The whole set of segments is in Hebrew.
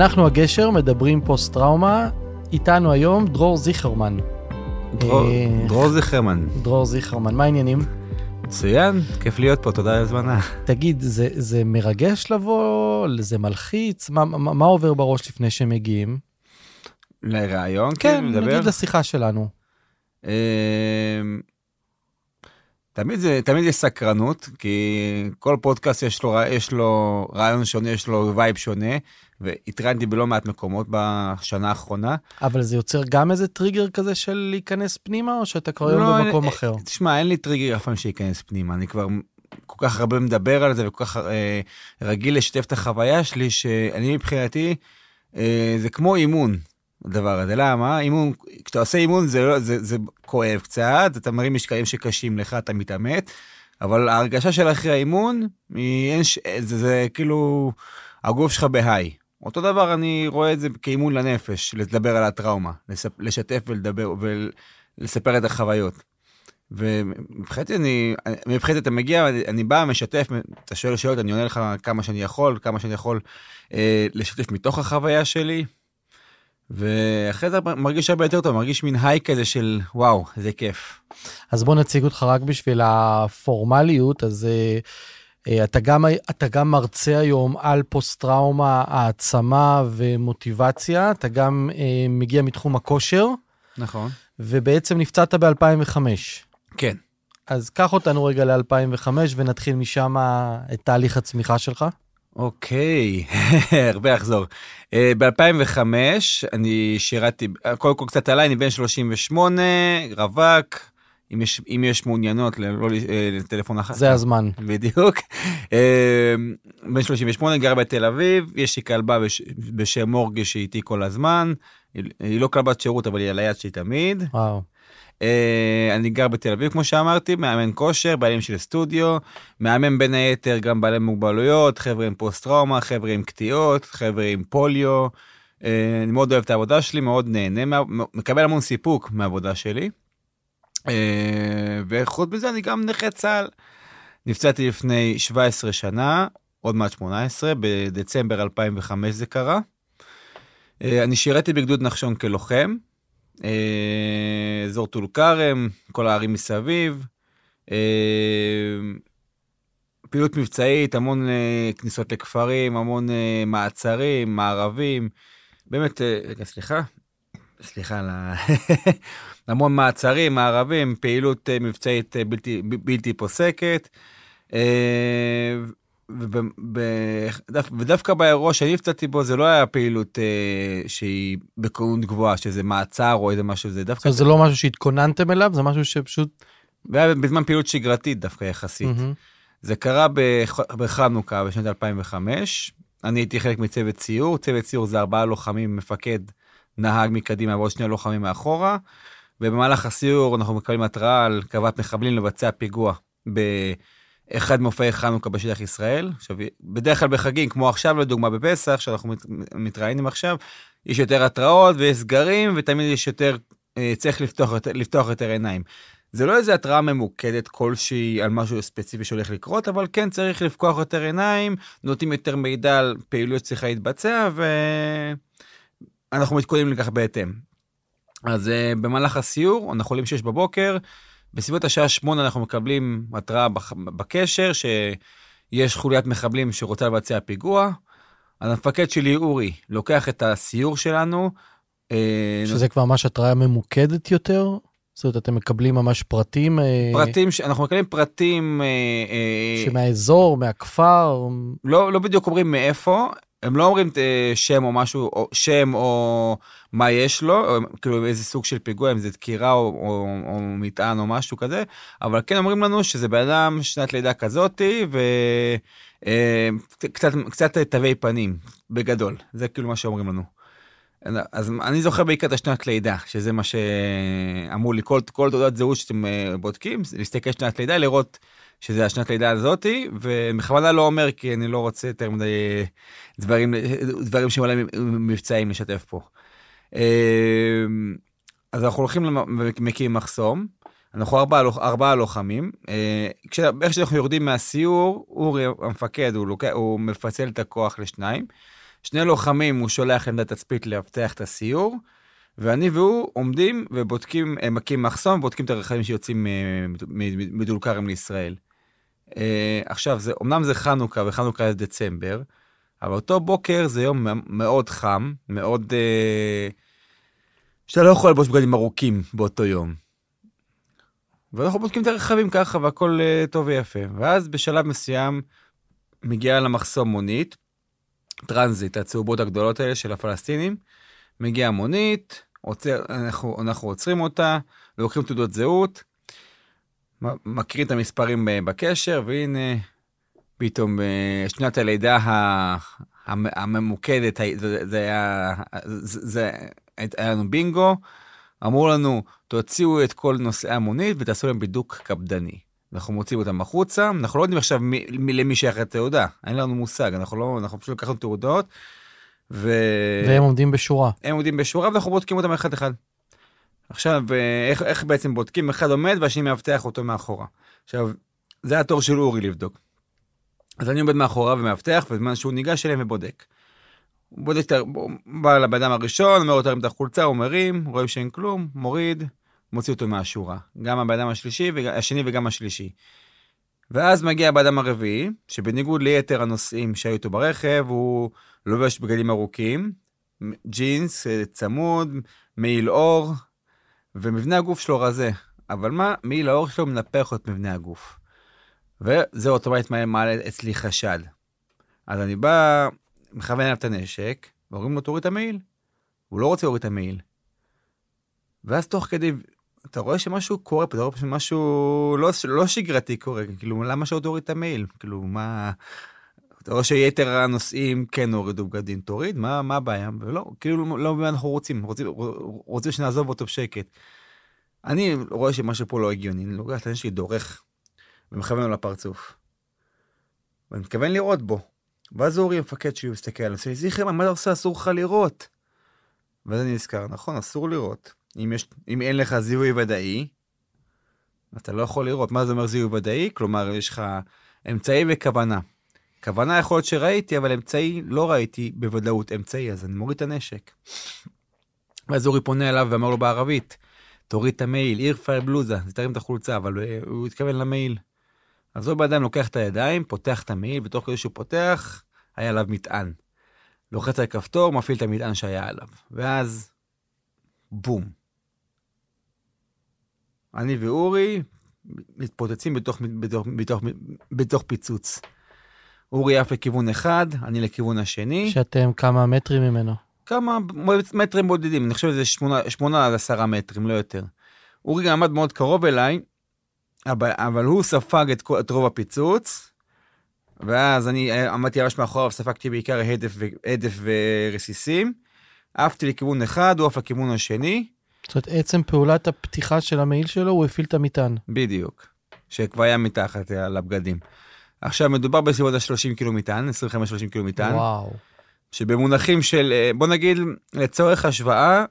אנחנו הגשר, מדברים פוסט טראומה, איתנו היום דרור זיכרמן. דרור, אה, דרור זיכרמן. דרור זיכרמן, מה העניינים? מצוין, כיף להיות פה, תודה על הזמנה. תגיד, זה, זה מרגש לבוא? זה מלחיץ? מה, מה, מה עובר בראש לפני שהם מגיעים? לראיון, כן, לדבר? נגיד לשיחה שלנו. אמ, תמיד, זה, תמיד יש סקרנות, כי כל פודקאסט יש לו, יש לו רעיון שונה, יש לו vibe שונה, והתראיינתי בלא מעט מקומות בשנה האחרונה. אבל זה יוצר גם איזה טריגר כזה של להיכנס פנימה, או שאתה כבר היום לא, במקום אה, אחר? תשמע, אין לי טריגר אף פעם שייכנס פנימה, אני כבר כל כך הרבה מדבר על זה וכל כך אה, רגיל לשתף את החוויה שלי, שאני מבחינתי, אה, זה כמו אימון, הדבר הזה. למה? אימון, כשאתה עושה אימון זה, לא, זה, זה כואב קצת, אתה מרים משקעים שקשים לך, אתה מתעמת, אבל ההרגשה של אחרי האימון, היא, אין, ש- זה, זה כאילו, הגוף שלך בהיי. אותו דבר אני רואה את זה כאימון לנפש, לדבר על הטראומה, לספ, לשתף ולדבר ולספר את החוויות. ומבחינתי אני, מבחינתי אתה מגיע, אני, בא, משתף, אתה שואל שאלות, אני עונה לך כמה שאני יכול, כמה שאני יכול אה, לשתף מתוך החוויה שלי. ואחרי זה מרגיש הרבה יותר טוב, מרגיש מין היי כזה של וואו, איזה כיף. אז בוא נציג אותך רק בשביל הפורמליות, אז אה, אתה גם, אתה גם מרצה היום על פוסט-טראומה, העצמה ומוטיבציה, אתה גם אה, מגיע מתחום הכושר, נכון. ובעצם נפצעת ב-2005. כן. אז קח אותנו רגע ל-2005 ונתחיל משם את תהליך הצמיחה שלך. אוקיי, הרבה אחזור. Uh, ב-2005 אני שירתי, קודם כל קצת עליי, אני בן 38, רווק, אם יש, אם יש מעוניינות, ל- לא ל- אה, לטלפון אחת. זה הזמן. בדיוק. אה, בן 38, גר בתל אביב, יש לי כלבה בש, בשם מורגי שהיא איתי כל הזמן. היא, היא לא כלבת שירות, אבל היא על היד שלי תמיד. וואו. Uh, אני גר בתל אביב כמו שאמרתי, מאמן כושר, בעלים של סטודיו, מאמן בין היתר גם בעלי מוגבלויות, חבר'ה עם פוסט טראומה, חבר'ה עם קטיעות, חבר'ה עם פוליו. Uh, אני מאוד אוהב את העבודה שלי, מאוד נהנה, מקבל המון סיפוק מהעבודה שלי. Uh, וחוץ מזה אני גם נכה צה"ל. נפצעתי לפני 17 שנה, עוד מעט 18, בדצמבר 2005 זה קרה. Uh, אני שירתי בגדוד נחשון כלוחם. אה, אזור טול כרם, כל הערים מסביב. אה, פעילות מבצעית, המון אה, כניסות לכפרים, המון אה, מעצרים, מערבים. באמת, אה, רגע, סליחה. סליחה על ה... המון מעצרים, מערבים, פעילות אה, מבצעית אה, בלתי, בלתי פוסקת. אה, ודווקא באירוע שאני הפצעתי בו זה לא היה פעילות אה, שהיא בכהות גבוהה שזה מעצר או איזה משהו זה דווקא זה לא משהו שהתכוננתם אליו, זה משהו שפשוט... זה היה בזמן פעילות שגרתית דווקא יחסית. זה קרה בח- בחנוכה בשנת 2005 אני הייתי חלק מצוות סיור צוות סיור זה ארבעה לוחמים מפקד נהג מקדימה ועוד שני לוחמים מאחורה. ובמהלך הסיור אנחנו מקבלים התראה על קרבת מחבלים לבצע פיגוע. באחד מופעי חנוכה בשטח ישראל. עכשיו, בדרך כלל בחגים, כמו עכשיו לדוגמה בפסח, שאנחנו מת- מתראיינים עכשיו, יש יותר התראות ויש סגרים, ותמיד יש יותר, אה, צריך לפתוח, לפתוח יותר עיניים. זה לא איזה התראה ממוקדת כלשהי על משהו ספציפי שהולך לקרות, אבל כן צריך לפקוח יותר עיניים, נותנים יותר מידע על פעילות שצריכה להתבצע, ואנחנו מתכוננים לכך בהתאם. אז uh, במהלך הסיור, אנחנו עולים 6 בבוקר, בסביבות השעה 8 אנחנו מקבלים התראה בקשר שיש חוליית מחבלים שרוצה לבצע פיגוע. אז המפקד שלי, אורי, לוקח את הסיור שלנו. אה, שזה כבר ממש התראה ממוקדת יותר? זאת אומרת, אתם מקבלים ממש פרטים? אה, פרטים, אנחנו מקבלים פרטים, שמהאזור, מהכפר? לא, לא בדיוק אומרים מאיפה, הם לא אומרים אה, שם או משהו, או שם או מה יש לו, או, כאילו איזה סוג של פיגוע, אם זה דקירה או, או, או מטען או משהו כזה, אבל כן אומרים לנו שזה בן אדם שנת לידה כזאתי, וקצת קצת תווי פנים, בגדול, זה כאילו מה שאומרים לנו. אז אני זוכר בעיקר את השנת לידה, שזה מה שאמרו לי, כל, כל תעודת זהות שאתם אה, בודקים, להסתכל שנת לידה, לראות שזה השנת לידה הזאתי, ובכוונה לא אומר כי אני לא רוצה יותר מדי אה, דברים, דברים שהם אולי מבצעים לשתף פה. אה, אז אנחנו הולכים ומקימים מחסום, אנחנו ארבעה ארבע לוחמים, אה, איך שאנחנו יורדים מהסיור, אורי המפקד, הוא, לוקח, הוא מפצל את הכוח לשניים. שני לוחמים הוא שולח עמדת תצפית לאבטח את הסיור, ואני והוא עומדים ובודקים, אה, מכים מחסום, ובודקים את הרכבים שיוצאים מדול כרם לישראל. אה, עכשיו, זה, אמנם זה חנוכה, וחנוכה זה דצמבר, אבל אותו בוקר זה יום מאוד חם, מאוד... שאתה לא יכול ללבוש בגדים ארוכים באותו יום. ואנחנו בודקים את הרכבים ככה והכל טוב ויפה. ואז בשלב מסוים מגיעה למחסום מונית, טרנזיט, הצהובות הגדולות האלה של הפלסטינים, מגיעה מונית, עוצר, אנחנו, אנחנו עוצרים אותה, לוקחים תעודות זהות, מקריא את המספרים אה, בקשר, והנה, פתאום אה, שנת הלידה הממוקדת, זה, זה היה, זה, זה היה לנו בינגו, אמרו לנו, תוציאו את כל נוסעי המונית ותעשו להם בידוק קפדני. אנחנו מוציאים אותם החוצה, אנחנו לא יודעים עכשיו מי, מי, למי שייך התעודה, אין לנו מושג, אנחנו לא, אנחנו פשוט לקחנו תעודות. ו... והם עומדים בשורה. הם עומדים בשורה ואנחנו בודקים אותם אחד אחד. עכשיו, איך, איך בעצם בודקים? אחד עומד והשני מאבטח אותו מאחורה. עכשיו, זה התור של אורי לבדוק. אז אני עומד מאחורה ומאבטח, ובזמן שהוא ניגש אליהם ובודק. הוא בודק, הוא בא לבן אדם הראשון, אומר לו תרים את החולצה, הוא מרים, רואים שאין כלום, מוריד, מוציא אותו מהשורה. גם הבן אדם השלישי, השני וגם השלישי. ואז מגיע הבן אדם הרביעי, שבניגוד ליתר הנוסעים שהיו איתו ברכב, הוא לובש בגדים ארוכים, ג'ינס צמוד, מעיל אור, ומבנה הגוף שלו רזה. אבל מה, מעיל האור שלו מנפח את מבנה הגוף. וזה אוטומטית מעלה אצלי חשד. אז אני בא, מכוון עליו את הנשק, ואומרים לו תוריד את המעיל. הוא לא רוצה להוריד את המעיל. ואז תוך כדי, אתה רואה שמשהו קורה פה, אתה רואה שמשהו לא, לא שגרתי קורה, כאילו למה שעוד תוריד את המעיל? כאילו מה... רואה שיתר הנוסעים כן הורידו בגדים, תוריד, מה, מה הבעיה? ולא, כאילו לא מה אנחנו רוצים, רוצים, רוצים שנעזוב אותו בשקט. אני רואה שמשהו פה לא הגיוני, אני לוקח את הנשק שלי, דורך ומכוון לו לפרצוף. ואני מתכוון לראות בו. ואז אורי המפקד שלי מסתכל עליו, לי, זיכרמן, מה אתה עושה? אסור לך לראות. ואז אני נזכר, נכון, אסור לראות. אם, יש, אם אין לך זיהוי ודאי, אתה לא יכול לראות. מה זה אומר זיהוי ודאי? כלומר, יש לך אמצעי וכוונה. כוונה יכול להיות שראיתי, אבל אמצעי לא ראיתי בוודאות אמצעי, אז אני מוריד את הנשק. ואז אורי פונה אליו ואמר לו בערבית, תוריד את המייל, עיר פייר בלוזה, זה תרים את החולצה, אבל הוא התכוון למייל. אז הוא באדם לוקח את הידיים, פותח את המייל, ותוך כדי שהוא פותח, היה עליו מטען. לוחץ על כפתור, מפעיל את המטען שהיה עליו. ואז, בום. אני ואורי מתפוצצים בתוך, בתוך, בתוך, בתוך פיצוץ. אורי עף לכיוון אחד, אני לכיוון השני. שאתם כמה מטרים ממנו? כמה מטרים בודדים, אני חושב שזה שמונה, שמונה עד עשרה מטרים, לא יותר. אורי גם עמד מאוד קרוב אליי, אבל, אבל הוא ספג את, את רוב הפיצוץ, ואז אני אה, עמדתי ממש מאחוריו וספגתי בעיקר הדף, הדף ורסיסים. עפתי לכיוון אחד, הוא עף לכיוון השני. זאת אומרת, עצם פעולת הפתיחה של המעיל שלו, הוא הפעיל את המטען. בדיוק, שכבר היה מתחת על הבגדים. עכשיו מדובר בסביבות ה-30 קילו מטען, 25-30 קילו מטען. וואו. שבמונחים של, אה, בוא נגיד, לצורך השוואה,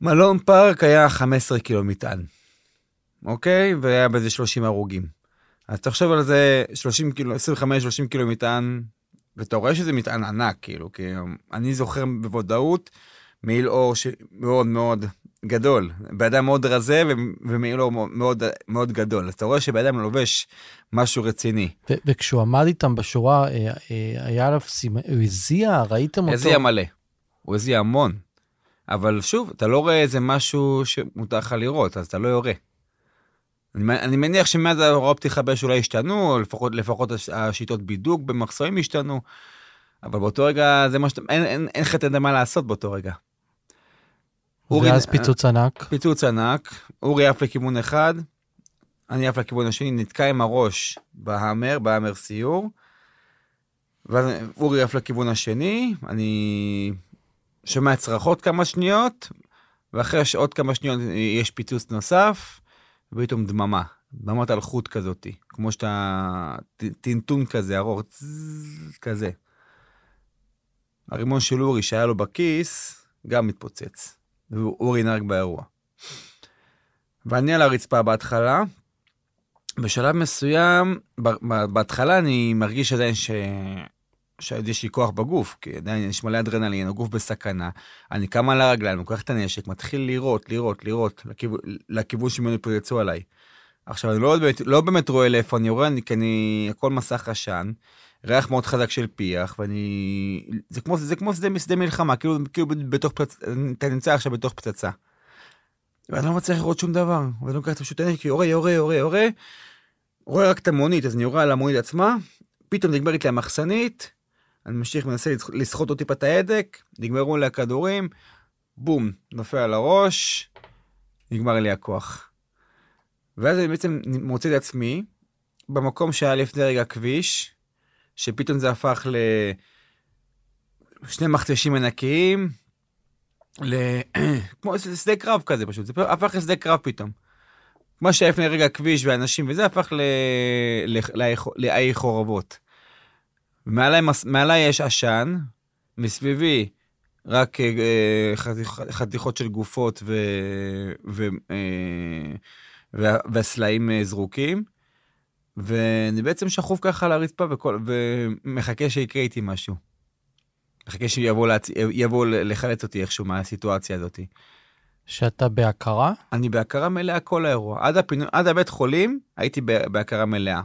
מלון פארק היה 15 קילו מטען, אוקיי? והיה בזה 30 הרוגים. אז תחשוב על זה 30 קילו, 25-30 קילו מטען, ואתה רואה שזה מטען ענק, כאילו, כי אני זוכר בוודאות מעיל אור שמאוד מאוד גדול, באדם מאוד רזה ומעיל אור מאוד, מאוד גדול. אז אתה רואה שבאדם לובש משהו רציני. וכשהוא עמד איתם בשורה, אה, אה, היה עליו סימן, הוא הזיע? ראיתם אותו? הזיע מלא. הוא הזיע המון. אבל שוב, אתה לא רואה איזה משהו שמותר לך לראות, אז אתה לא יורה. אני, אני מניח שמאז ההוראות פתיחה באש אולי השתנו, לפחות, לפחות השיטות בידוק במחסומים השתנו, אבל באותו רגע זה מה שאתה, אין לך את מה לעשות באותו רגע. ואז פיצוץ ענק. פיצוץ ענק, אורי עף לכיוון אחד, אני עף לכיוון השני, נתקע עם הראש בהאמר, בהאמר סיור. ואז אורי עף לכיוון השני, אני שומע צרחות כמה שניות, ואחרי עוד כמה שניות יש פיצוץ נוסף, ופתאום דממה, דממת אלחוט כזאתי, כמו שאתה, טינטון כזה, ארוך, כזה. הרימון של אורי שהיה לו בכיס, גם מתפוצץ. ואורי נהרג באירוע. ואני על הרצפה בהתחלה. בשלב מסוים, בהתחלה אני מרגיש עדיין ש... שיש לי כוח בגוף, כי עדיין יש מלא אדרנלין, הגוף בסכנה. אני קם על הרגליים, לוקח את הנשק, מתחיל לירות, לירות, לירות, לכיוון, שממנו יפוצצו עליי. עכשיו, אני לא לא באמת רואה לאיפה אני יורה, כי אני, הכל מסך עשן, ריח מאוד חזק של פיח, ואני... זה כמו, זה כמו שדה, שדה מלחמה, כאילו, כאילו בתוך פצצה, אתה נמצא עכשיו בתוך פצצה. ואני לא מצליח לראות שום דבר, ואני לוקח את פשוט הנשק, יורה, יורה, יורה, יורה, רואה רק את המונית, אז אני יורה על המונית עצמה, פתאום נגמרת לי המחסנית, אני ממשיך, מנסה לסחוט עוד טיפה את ההדק, נגמרו לי הכדורים, בום, נופל על הראש, נגמר לי הכוח. ואז אני בעצם מוצא את עצמי במקום שהיה לפני רגע כביש, שפתאום זה הפך לשני מכתשים ענקיים, ל... כמו שדה קרב כזה פשוט, זה הפך לשדה קרב פתאום. מה שהיה לפני רגע כביש ואנשים וזה הפך. לאי חורבות. מעליי, יש עשן, מסביבי רק אה, חתיכות של גופות ו... ו... אה, והסלעים אה, זרוקים, ואני בעצם שכוב ככה על הרצפה וכל... ומחכה שיקרה איתי משהו. מחכה שיבוא להצ... לחלץ אותי איכשהו מהסיטואציה הזאת. שאתה בהכרה? אני בהכרה מלאה כל האירוע. עד, הפינו... עד הבית חולים הייתי בהכרה מלאה.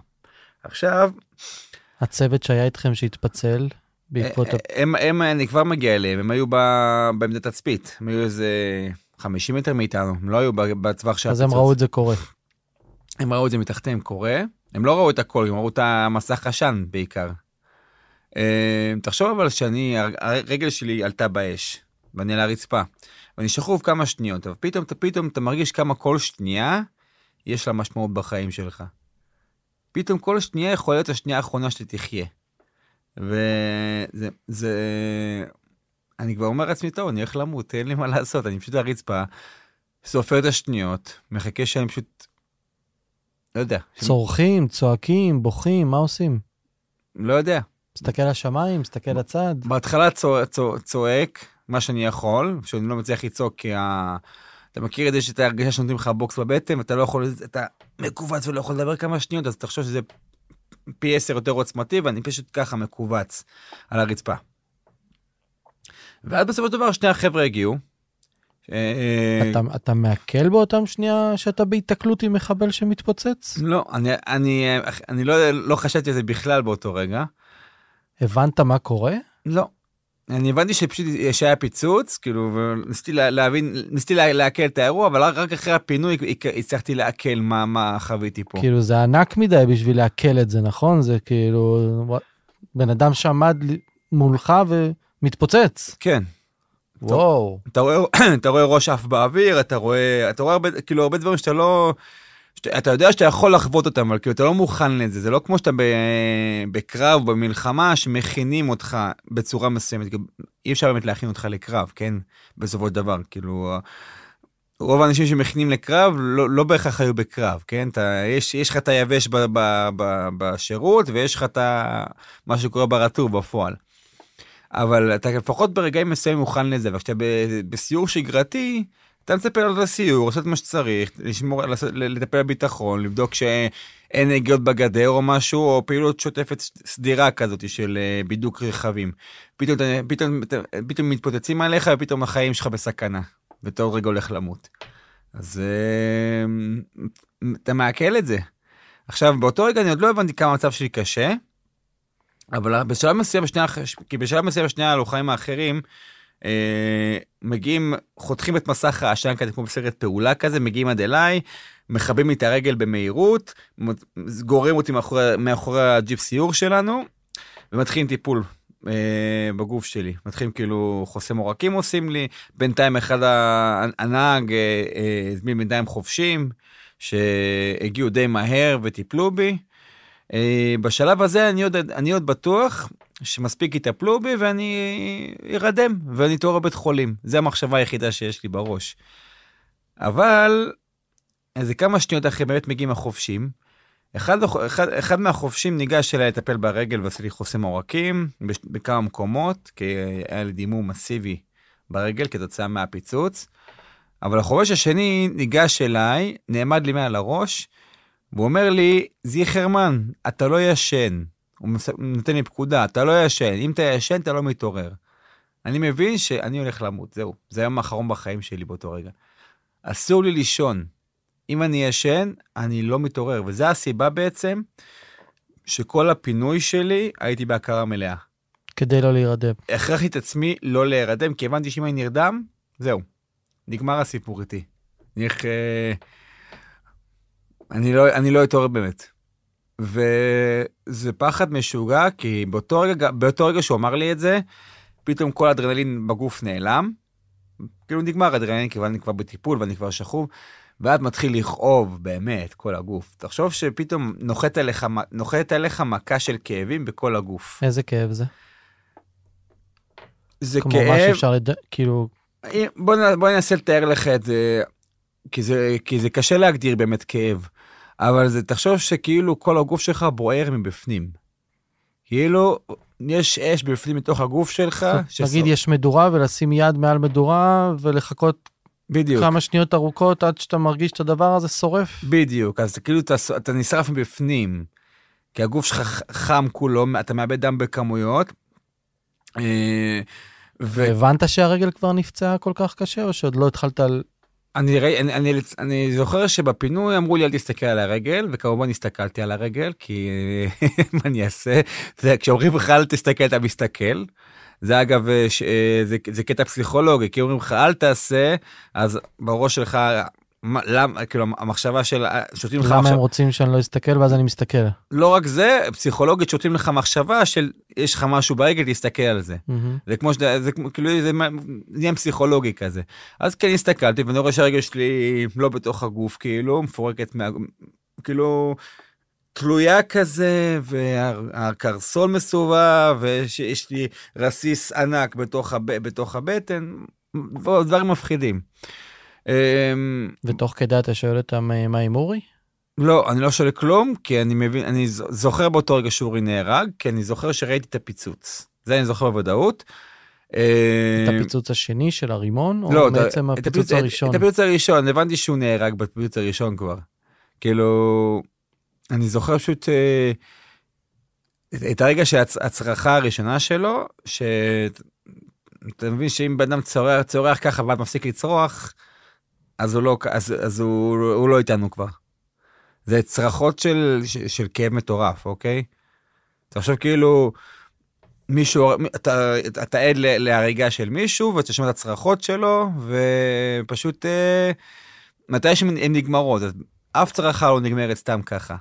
עכשיו... הצוות שהיה איתכם שהתפצל בעקבות... הם, אה, הם, הם, אני כבר מגיע אליהם, הם היו בעמדת תצפית, הם היו איזה 50 מטר מאיתנו, הם לא היו בטווח של אז הם ראו את זה קורה. הם ראו את זה מתחתיהם קורה, הם לא ראו את הכל, הם ראו את המסך עשן בעיקר. אה, תחשוב אבל שאני, הרגל שלי עלתה באש, ואני על הרצפה, ואני שכוב כמה שניות, אבל פתאום, פתאום אתה מרגיש כמה כל שנייה יש לה משמעות בחיים שלך. פתאום כל שנייה יכולה להיות השנייה האחרונה שתחיה. וזה, זה, אני כבר אומר לעצמי, טוב, אני הולך למות, אין לי מה לעשות, אני פשוט על הרצפה, סופר את השניות, מחכה שאני פשוט, לא יודע. צורכים, צועקים, בוכים, מה עושים? לא יודע. מסתכל לשמיים, מסתכל לצד. בהתחלה צוע, צוע, צועק מה שאני יכול, שאני לא מצליח לצעוק כי ה... אתה מכיר את זה שאתה הרגשה שנותנים לך בוקס בבטן, ואתה לא יכול, אתה מכווץ ולא יכול לדבר כמה שניות, אז תחשוב שזה פי עשר יותר עוצמתי, ואני פשוט ככה מכווץ על הרצפה. ואז בסופו של דבר שני החבר'ה הגיעו. אה, אתה, אתה מעכל באותם שנייה שאתה בהיתקלות עם מחבל שמתפוצץ? לא, אני, אני, אני לא, לא חשבתי על זה בכלל באותו רגע. הבנת מה קורה? לא. אני הבנתי שפשוט שהיה פיצוץ, כאילו, וניסיתי להבין, ניסיתי לעכל את האירוע, אבל רק אחרי הפינוי הצלחתי לעכל מה, מה חוויתי פה. כאילו, זה ענק מדי בשביל לעכל את זה, נכון? זה כאילו, בן אדם שעמד מולך ומתפוצץ. כן. וואו. אתה, רואה, אתה רואה ראש עף באוויר, אתה רואה, אתה רואה הרבה, כאילו, הרבה דברים שאתה לא... אתה יודע שאתה יכול לחוות אותם, אבל כאילו אתה לא מוכן לזה, זה לא כמו שאתה בקרב, במלחמה, שמכינים אותך בצורה מסוימת, כאילו, אי אפשר באמת להכין אותך לקרב, כן? בסופו של דבר, כאילו, רוב האנשים שמכינים לקרב לא, לא בהכרח היו בקרב, כן? אתה, יש, יש לך את היבש ב, ב, ב, בשירות, ויש לך את מה שקורה ברטור בפועל. אבל אתה לפחות ברגעים מסוימים מוכן לזה, וכשאתה בסיור שגרתי, אתה מצפה לעלות לסיור, לעשות מה שצריך, לשמור, לטפל בביטחון, לבדוק שאין נגיעות בגדר או משהו, או פעילות שוטפת סדירה כזאת של אה, בידוק רכבים. פתאום, פתאום, פתאום מתפוצצים עליך ופתאום החיים שלך בסכנה, ואתה עוד רגע הולך למות. אז אה, אתה מעכל את זה. עכשיו, באותו רגע אני עוד לא הבנתי כמה המצב שלי קשה, אבל בשלב מסוים, שני, כי בשלב מסוים שני הלוחמים האחרים, אה, מגיעים, חותכים את מסך העשן כזה כמו בסרט פעולה כזה, מגיעים עד אליי, מכבים לי את הרגל במהירות, גוררים אותי מאחורי, מאחורי הג'יפ סיור שלנו, ומתחילים טיפול אה, בגוף שלי. מתחילים כאילו חוסם עורקים עושים לי, בינתיים אחד הנהג הזמין אה, אה, בינתיים חופשים, שהגיעו די מהר וטיפלו בי. אה, בשלב הזה אני עוד, אני עוד בטוח שמספיק יטפלו בי ואני ארדם ואני אתעורר בבית חולים. זו המחשבה היחידה שיש לי בראש. אבל איזה כמה שניות אחרי באמת מגיעים החופשים. אחד, אחד, אחד מהחופשים ניגש אליי לטפל ברגל ועשה לי חוסם עורקים בכמה מקומות, כי היה לי דימום מסיבי ברגל כתוצאה מהפיצוץ. אבל החובש השני ניגש אליי, נעמד לי מעל הראש, והוא אומר לי, זיכרמן, אתה לא ישן. הוא נותן לי פקודה, אתה לא ישן, אם אתה ישן אתה לא מתעורר. אני מבין שאני הולך למות, זהו. זה היום האחרון בחיים שלי באותו רגע. אסור לי לישון. אם אני ישן, אני לא מתעורר, וזו הסיבה בעצם שכל הפינוי שלי הייתי בהכרה מלאה. כדי לא להירדם. הכרחתי את עצמי לא להירדם, כי הבנתי שאם אני נרדם, זהו, נגמר הסיפור איתי. אני איך... אה, אני לא, אני לא אתעורר באמת. וזה פחד משוגע, כי באותו רגע, באותו רגע שהוא אמר לי את זה, פתאום כל האדרנלין בגוף נעלם. כאילו נגמר האדרנלין, כי אני כבר בטיפול ואני כבר שכוב, ואז מתחיל לכאוב באמת כל הגוף. תחשוב שפתאום נוחת עליך, נוחת עליך מכה של כאבים בכל הגוף. איזה כאב זה? זה כמו כאב... מה שאפשר לד... כאילו, בוא, נ- בוא ננסה לתאר לך את זה, כי זה, כי זה קשה להגדיר באמת כאב, אבל זה, תחשוב שכאילו כל הגוף שלך בוער מבפנים. כאילו, יש אש בפנים מתוך הגוף שלך. נגיד יש מדורה ולשים יד מעל מדורה ולחכות בדיוק, כמה שניות ארוכות עד שאתה מרגיש את הדבר הזה שורף. בדיוק, אז כאילו אתה, אתה נשרף מבפנים, כי הגוף שלך חם כולו, אתה מאבד דם בכמויות. אה, ו... והבנת שהרגל כבר נפצעה כל כך קשה או שעוד לא התחלת. אני, ראי- אני, אני, אני זוכר שבפינוי אמרו לי אל תסתכל על הרגל וכמובן הסתכלתי על הרגל כי מה אני אעשה זה כשאומרים לך אל תסתכל אתה מסתכל. זה אגב אה, ש, אה, זה, זה קטע פסיכולוגי כי אומרים לך אל תעשה אז בראש שלך מה- למה כאילו המחשבה של שותים לך למה הם רוצים שאני לא אסתכל ואז אני מסתכל. לא רק זה פסיכולוגית שותים לך מחשבה של יש לך משהו ברגל תסתכל על זה. זה כמו שזה, זה כאילו זה עניין פסיכולוגי כזה. אז כן הסתכלתי ואני רואה שהרגל שלי לא בתוך הגוף כאילו מפורקת מה... כאילו תלויה כזה והקרסול מסובב ויש לי רסיס ענק בתוך, הב... בתוך הבטן דברים מפחידים. אמ, ותוך כדי אתה שואל אותם אה, מה עם אורי? לא, אני לא שואל כלום, כי אני מבין, אני זוכר באותו רגע שאורי נהרג, כי אני זוכר שראיתי את הפיצוץ. זה אני זוכר בוודאות. את אה, הפיצוץ השני של הרימון או לא, את ה- בעצם את הפיצוץ את- הראשון? את הפיצוץ הראשון, הבנתי שהוא נהרג בפיצוץ הראשון כבר. כאילו, אני זוכר פשוט אה, את- את הרגע של הצ- הצרחה הראשונה שלו, שאתה מבין שאם בן אדם צורח, צורח ככה ואז מפסיק לצרוח, אז הוא לא, אז, אז הוא, הוא לא איתנו כבר. זה צרחות של, של, של כאב מטורף, אוקיי? תחשוב כאילו מישהו, אתה, אתה עד להריגה של מישהו ואתה שומע את הצרחות שלו ופשוט אה, מתי שהן הן נגמרות, אף צרחה לא נגמרת סתם ככה.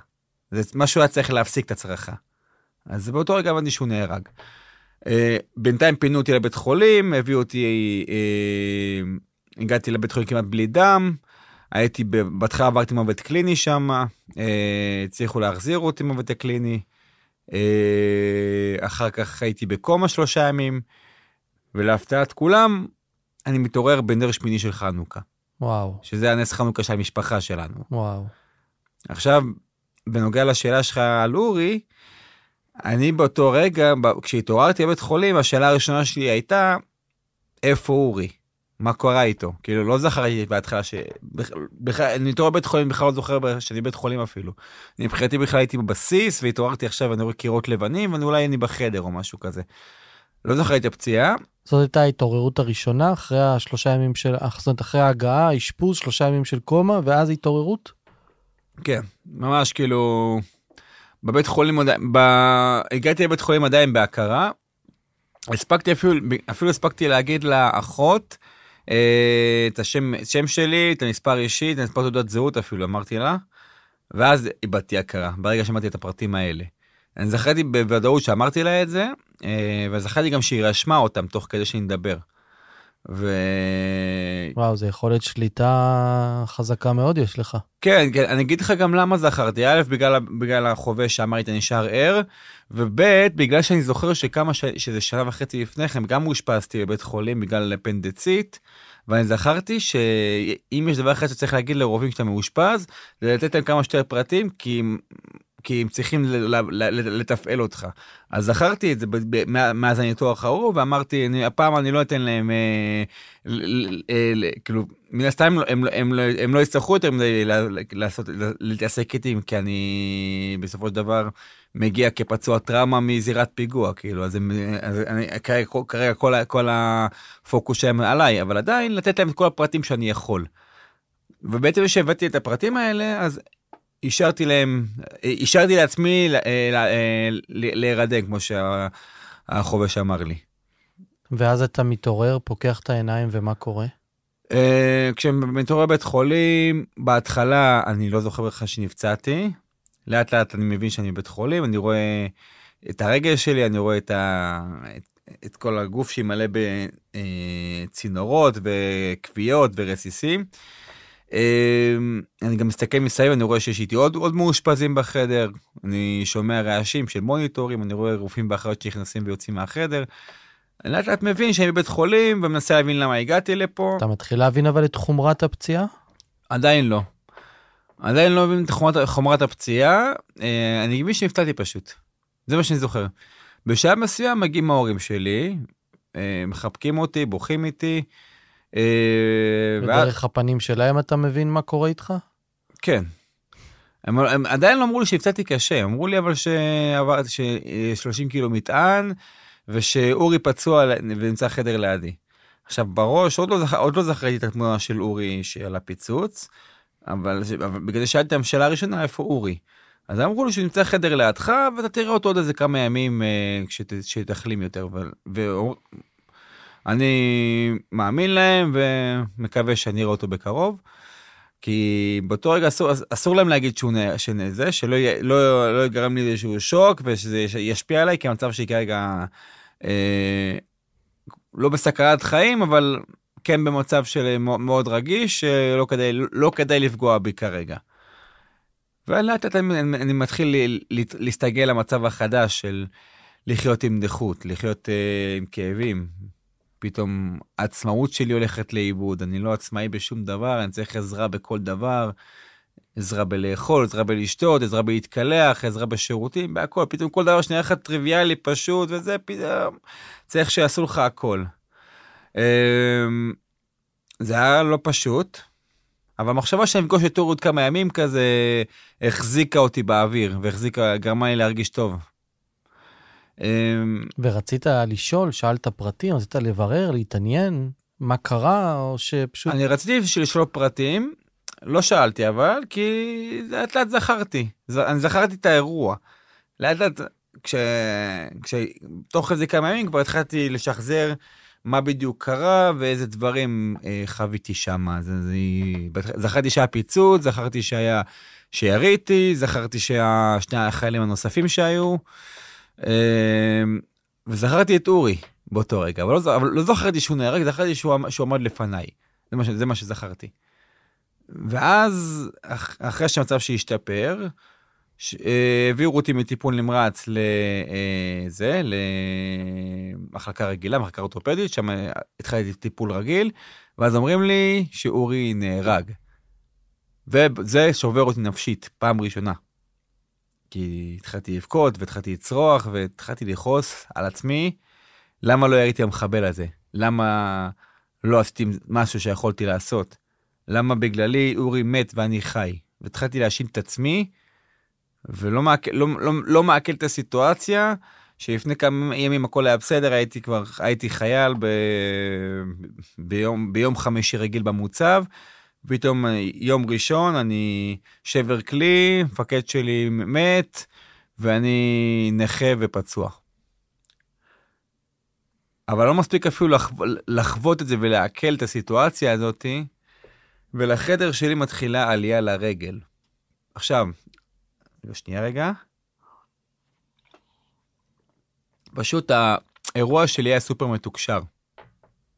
זה משהו היה צריך להפסיק את הצרחה. אז באותו רגע הבנתי שהוא נהרג. אה, בינתיים פינו אותי לבית חולים, הביאו אותי, אה, הגעתי לבית חולים כמעט בלי דם. הייתי, בהתחלה עברתי מוות קליני שם, אה, הצליחו להחזיר אותי מוות הקליני. אה, אחר כך הייתי בקומה שלושה ימים, ולהפתעת כולם, אני מתעורר בנר שמיני של חנוכה, וואו, שזה הנס חנוכה של המשפחה שלנו. וואו. עכשיו, בנוגע לשאלה שלך על אורי, אני באותו רגע, כשהתעוררתי בבית חולים, השאלה הראשונה שלי הייתה, איפה אורי? מה קרה איתו? כאילו, לא זכרתי בהתחלה ש... בכ- בכלל, אני מתעורר בבית חולים, בכלל לא זוכר שאני בבית חולים אפילו. אני מבחינתי בכלל הייתי בבסיס, והתעוררתי עכשיו, אני רואה קירות לבנים, ואני אולי אני בחדר או משהו כזה. לא זכרתי את הפציעה, זאת הייתה ההתעוררות הראשונה אחרי השלושה ימים של, זאת אומרת אחרי ההגעה, אשפוז, שלושה ימים של קומה ואז התעוררות? כן, ממש כאילו, בבית חולים עדיין, ב... הגעתי לבית חולים עדיין בהכרה. הספקתי אפילו, אפילו הספקתי להגיד לאחות אה, את השם, שם שלי, את המספר אישי, את המספר תעודת זהות אפילו, אמרתי לה, ואז איבדתי הכרה, ברגע שמעתי את הפרטים האלה. אני זכרתי בוודאות שאמרתי לה את זה, אה, וזכרתי גם שהיא רשמה אותם תוך כדי שנדבר. ו... וואו, זה יכולת שליטה חזקה מאוד יש לך. כן, כן, אני אגיד לך גם למה זכרתי. א', בגלל, בגלל החובש שאמר לי אתה נשאר ער, וב', בגלל שאני זוכר שכמה, ש... שזה שנה וחצי לפני כן, גם אושפזתי בבית חולים בגלל אפנדצית, ואני זכרתי שאם יש דבר אחד שצריך להגיד לרופאים כשאתה מאושפז, זה לתת להם כמה שיותר פרטים, כי כי הם צריכים לתפעל אותך. אז זכרתי את זה מאז הניתוח ההוא, ואמרתי, הפעם אני לא אתן להם, אה, אה, כאילו, מן הסתם הם, לא- לא- לא- לא יצטרכו יותר מדי להתעסק איתי, כי אני בסופו של דבר מגיע כפצוע טראומה מזירת פיגוע, כאילו, אז, כרגע, כל הפוקוס שלהם עליי, אבל עדיין לתת להם את כל הפרטים שאני יכול. ובעצם כשהבאתי את הפרטים האלה, אז אישרתי להם, אישרתי לעצמי אה, אה, להירדם, כמו שהחובש אמר לי. ואז אתה מתעורר, פוקח את העיניים, ומה קורה? אה, כשמתעורר בית חולים, בהתחלה אני לא זוכר בכלל שנפצעתי. לאט לאט אני מבין שאני בבית חולים, אני רואה את הרגל שלי, אני רואה את, ה... את, את כל הגוף שלי מלא בצינורות וכוויות ורסיסים. אה, אני גם מסתכל מסביב, אני רואה שיש איתי עוד, עוד מאושפזים בחדר, אני שומע רעשים של מוניטורים, אני רואה רופאים באחיות שנכנסים ויוצאים מהחדר. אני לאט לאט מבין שאני בבית חולים ומנסה להבין למה הגעתי לפה. אתה מתחיל להבין אבל את חומרת הפציעה? עדיין לא. עדיין לא מבין את חומרת, חומרת הפציעה, אה, אני מבין שנפצעתי פשוט. זה מה שאני זוכר. בשלב מסוים מגיעים ההורים שלי, אה, מחבקים אותי, בוכים איתי. אה, ודרך הפנים שלהם אתה מבין מה קורה איתך? כן. הם, הם עדיין לא אמרו לי שהפצעתי קשה, אמרו לי אבל שעברתי ש- 30 קילו מטען, ושאורי פצוע ונמצא חדר לידי. עכשיו בראש עוד לא, זכ... עוד לא זכרתי את התמונה של אורי של הפיצוץ, אבל, אבל בגלל זה שאלתי את השאלה הראשונה איפה אורי. אז אמרו לי שהוא נמצא חדר לידך ואתה תראה אותו עוד איזה כמה ימים אה, כשת, כשתחלים יותר. ו... ואני מאמין להם ומקווה שאני אראה אותו בקרוב. כי באותו רגע אסור, אסור להם להגיד שהוא זה, שלא לא, לא יגרם לי איזשהו שוק ושזה ישפיע עליי, כי המצב שלי כרגע אה, לא בסכנת חיים, אבל כן במצב של מאוד רגיש, שלא כדאי, לא כדאי לפגוע בי כרגע. ולאט לאט אני, אני מתחיל להסתגל למצב החדש של לחיות עם נכות, לחיות אה, עם כאבים. פתאום העצמאות שלי הולכת לאיבוד, אני לא עצמאי בשום דבר, אני צריך עזרה בכל דבר, עזרה בלאכול, עזרה בלשתות, עזרה בלהתקלח, עזרה בשירותים, בהכל, פתאום כל דבר שנראה לך טריוויאלי פשוט וזה, פתאום צריך שיעשו לך הכל. אמ, זה היה לא פשוט, אבל המחשבה שאני אפגוש את אורי עוד כמה ימים כזה החזיקה אותי באוויר והחזיקה, גרמה לי להרגיש טוב. אמ, ורצית לשאול, שאלת פרטים, רצית לברר, להתעניין, מה קרה, או שפשוט... אני רציתי לשאול פרטים, לא שאלתי אבל, כי לאט לאט זכרתי, אני זכרתי את האירוע. לאט לאט, כש... כש... תוך איזה כמה ימים כבר התחלתי לשחזר מה בדיוק קרה ואיזה דברים אה, חוויתי שם. זה, זה... זכרתי שהיה פיצוץ, זכרתי שהיה, שיריתי, זכרתי ששני החיילים הנוספים שהיו. וזכרתי את אורי באותו רגע, אבל לא, אבל לא זכרתי שהוא נהרג, זכרתי שהוא, שהוא עמד לפניי. זה מה, זה מה שזכרתי. ואז, אח, אחרי שהמצב שהשתפר, העבירו אותי מטיפול נמרץ לזה, למחלקה רגילה, מחלקה אורתופדית, שם התחלתי טיפול רגיל, ואז אומרים לי שאורי נהרג. וזה שובר אותי נפשית, פעם ראשונה. כי התחלתי לבכות והתחלתי לצרוח והתחלתי לכעוס על עצמי, למה לא יריתי המחבל הזה? למה לא עשיתי משהו שיכולתי לעשות? למה בגללי אורי מת ואני חי? והתחלתי להאשים את עצמי, ולא מעכל, לא, לא, לא מעכל את הסיטואציה, שלפני כמה ימים הכל היה בסדר, הייתי כבר, הייתי חייל ב, ביום, ביום חמישי רגיל במוצב, פתאום יום ראשון אני שבר כלי, מפקד שלי מת, ואני נכה ופצוע. אבל לא מספיק אפילו לחו... לחוות את זה ולעכל את הסיטואציה הזאתי, ולחדר שלי מתחילה עלייה לרגל. עכשיו, שנייה רגע. פשוט האירוע שלי היה סופר מתוקשר.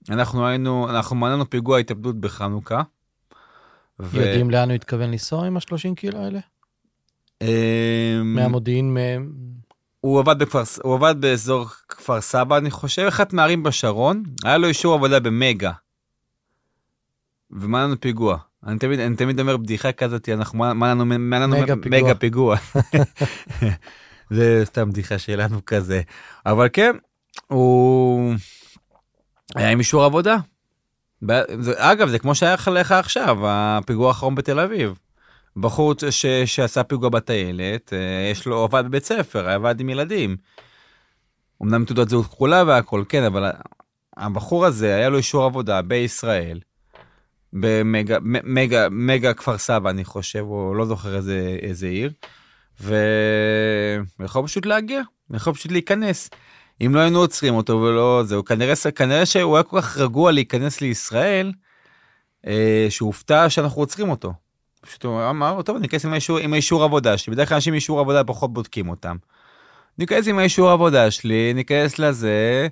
אנחנו היינו, אנחנו מנענו פיגוע התאבדות בחנוכה. ו... יודעים לאן הוא התכוון לנסוע עם השלושים קילו האלה? מהמודיעין, מהם? הוא עבד, בכפר, הוא עבד באזור כפר סבא, אני חושב, אחת מערים בשרון, היה לו אישור עבודה במגה. ומנענו פיגוע. אני תמיד, אני תמיד אומר בדיחה כזאת, אנחנו, מה, מה לנו, מה לנו מגה פיגוע. מגה פיגוע. זה סתם בדיחה שלנו כזה. אבל כן, הוא היה עם אישור עבודה. אגב, זה כמו שהיה לך עכשיו, הפיגוע האחרון בתל אביב. בחור ש, שעשה פיגוע בטיילת, אה, יש לו עבד בבית ספר, עבד עם ילדים. אמנם תעודת זהות כחולה והכל, כן, אבל הבחור הזה, היה לו אישור עבודה בישראל, במגה מגה, מגה כפר סבא, אני חושב, או לא זוכר איזה, איזה עיר, ויכול פשוט להגיע, יכול פשוט להיכנס. אם לא היינו עוצרים אותו ולא זהו, כנראה, כנראה שהוא היה כל כך רגוע להיכנס לישראל, אה, שהוא הופתע שאנחנו עוצרים אותו. פשוט הוא אמר, טוב, אני אכנס עם האישור, עם האישור עבודה שלי, בדרך כלל אנשים עם אישור עבודה פחות בודקים אותם. ניכנס עם האישור עבודה שלי, ניכנס לזה,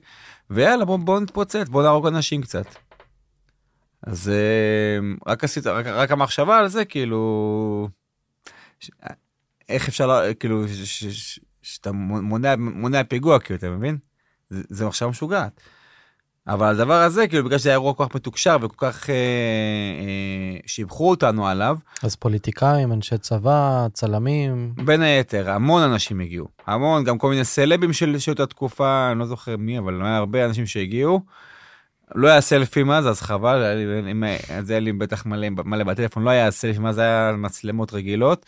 ויאללה, בוא, בוא נתפוצץ, בוא נהרוג אנשים קצת. אז אה, רק עשית, רק, רק המחשבה על זה, כאילו, ש, איך אפשר, כאילו, ש- ש- ש- שאתה מונע, מונע פיגוע, כאילו, אתה מבין? זה, זה מחשבה משוגעת. אבל הדבר הזה, כאילו, בגלל שזה היה אירוע כל כך מתוקשר וכל כך אה, אה, שיבחו אותנו עליו, אז פוליטיקאים, אנשי צבא, צלמים, בין היתר, המון אנשים הגיעו. המון, גם כל מיני סלבים של, של אותה תקופה, אני לא זוכר מי, אבל היה הרבה אנשים שהגיעו. לא היה סלפים אז, אז חבל, אם, אז היה לי בטח מלא, מלא בטלפון, לא היה סלפים, אז היה מצלמות רגילות.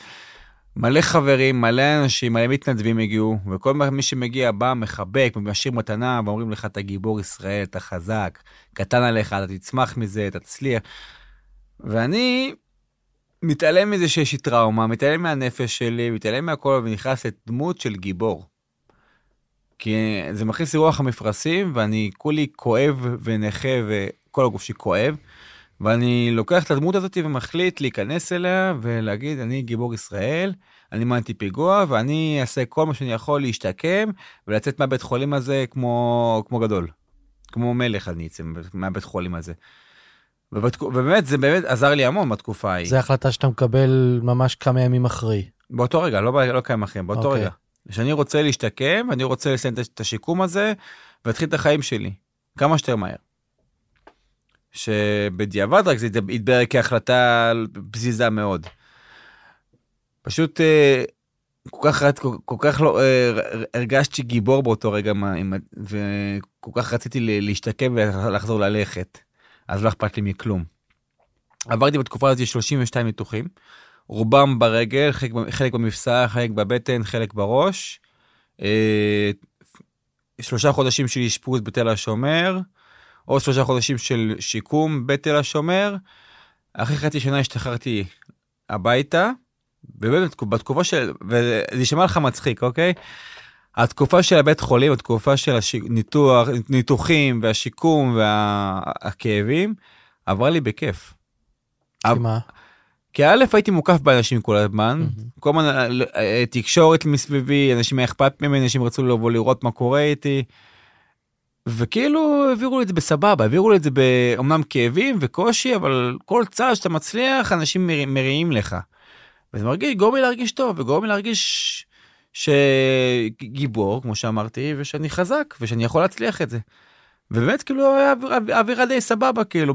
מלא חברים, מלא אנשים, מלא מתנדבים הגיעו, וכל מי שמגיע בא, מחבק, משאיר מתנה, ואומרים לך, אתה גיבור ישראל, אתה חזק, קטן עליך, אתה תצמח מזה, אתה תצליח. ואני מתעלם מזה שיש לי טראומה, מתעלם מהנפש שלי, מתעלם מהכל, ונכנס לדמות של גיבור. כי זה מכניס לי רוח המפרשים, ואני כולי כואב ונכה, וכל הגוף שלי כואב. ואני לוקח את הדמות הזאת ומחליט להיכנס אליה ולהגיד, אני גיבור ישראל, אני מנתי פיגוע, ואני אעשה כל מה שאני יכול להשתקם ולצאת מהבית חולים הזה כמו, כמו גדול. כמו מלך אני אצא מהבית חולים הזה. ובתק... ובאמת, זה באמת עזר לי המון בתקופה ההיא. זה החלטה שאתה מקבל ממש כמה ימים אחרי. באותו רגע, לא, לא כמה אחרים, באותו אוקיי. רגע. שאני רוצה להשתקם, ואני רוצה לסיים את השיקום הזה, ולהתחיל את החיים שלי, כמה שיותר מהר. שבדיעבד רק זה הת- התברר כהחלטה פזיזה מאוד. פשוט אה, כל כך, כל, כל כך לא, אה, הרגשתי גיבור באותו רגע, וכל כך רציתי להשתקם ולחזור ללכת. אז לא אכפת לי מכלום. עברתי בתקופה הזאת 32 ניתוחים. רובם ברגל, חלק, חלק במפסע, חלק בבטן, חלק בראש. אה, שלושה חודשים של אשפוז בתל השומר, עוד שלושה חודשים של שיקום בתל השומר. אחרי חצי שנה השתחררתי הביתה, ובאמת בתקופה של, וזה יישמע לך מצחיק, אוקיי? התקופה של הבית חולים, התקופה של הניתוח, ניתוחים והשיקום והכאבים, עברה לי בכיף. כי מה? כי א', הייתי מוקף באנשים כל הזמן, כל הזמן אה, אה, תקשורת מסביבי, אנשים היה אכפת ממני, אנשים רצו לבוא לראות מה קורה איתי. וכאילו העבירו לי את זה בסבבה, העבירו לי את זה באומנם כאבים וקושי, אבל כל צעד שאתה מצליח, אנשים מר- מריעים לך. וזה מרגיש, גורם לי להרגיש טוב, וגורם לי להרגיש שגיבור, כמו שאמרתי, ושאני חזק, ושאני יכול להצליח את זה. ובאמת כאילו היה אוויר- אווירה די סבבה כאילו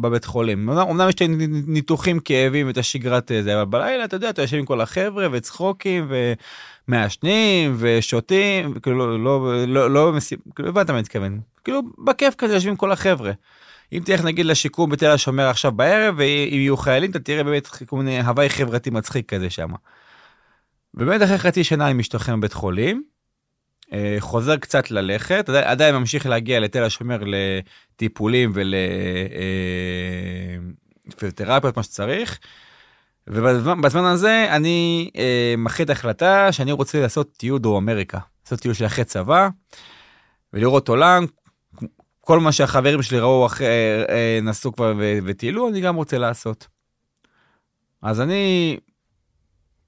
בבית חולים. אמנם יש את הניתוחים כאבים ואת השגרת אה, זה, אבל בלילה אתה יודע, אתה יושב עם כל החבר'ה וצחוקים ומעשנים ושותים, כאילו לא, לא, לא, לא כאילו הבנת מה אני מתכוון. כאילו בכיף כזה יושבים כל החבר'ה. אם תלך נגיד לשיקום בתל השומר עכשיו בערב, ואם יהיו חיילים אתה תראה באמת כל מיני הוואי חברתי מצחיק כזה שם. באמת אחרי חצי שנה אני משתחרר מבית חולים. אה, חוזר קצת ללכת, עדיין, עדיין ממשיך להגיע לתל השומר לטיפולים ולפיזיותרפיות, מה שצריך. ובזמן בזמן הזה אני אה, מחליט החלטה שאני רוצה לעשות טיול דרום אמריקה. לעשות טיול של אחרי צבא, ולראות עולם. כל מה שהחברים שלי ראו אחרי, אה, אה, נסעו כבר וטיילו, אני גם רוצה לעשות. אז אני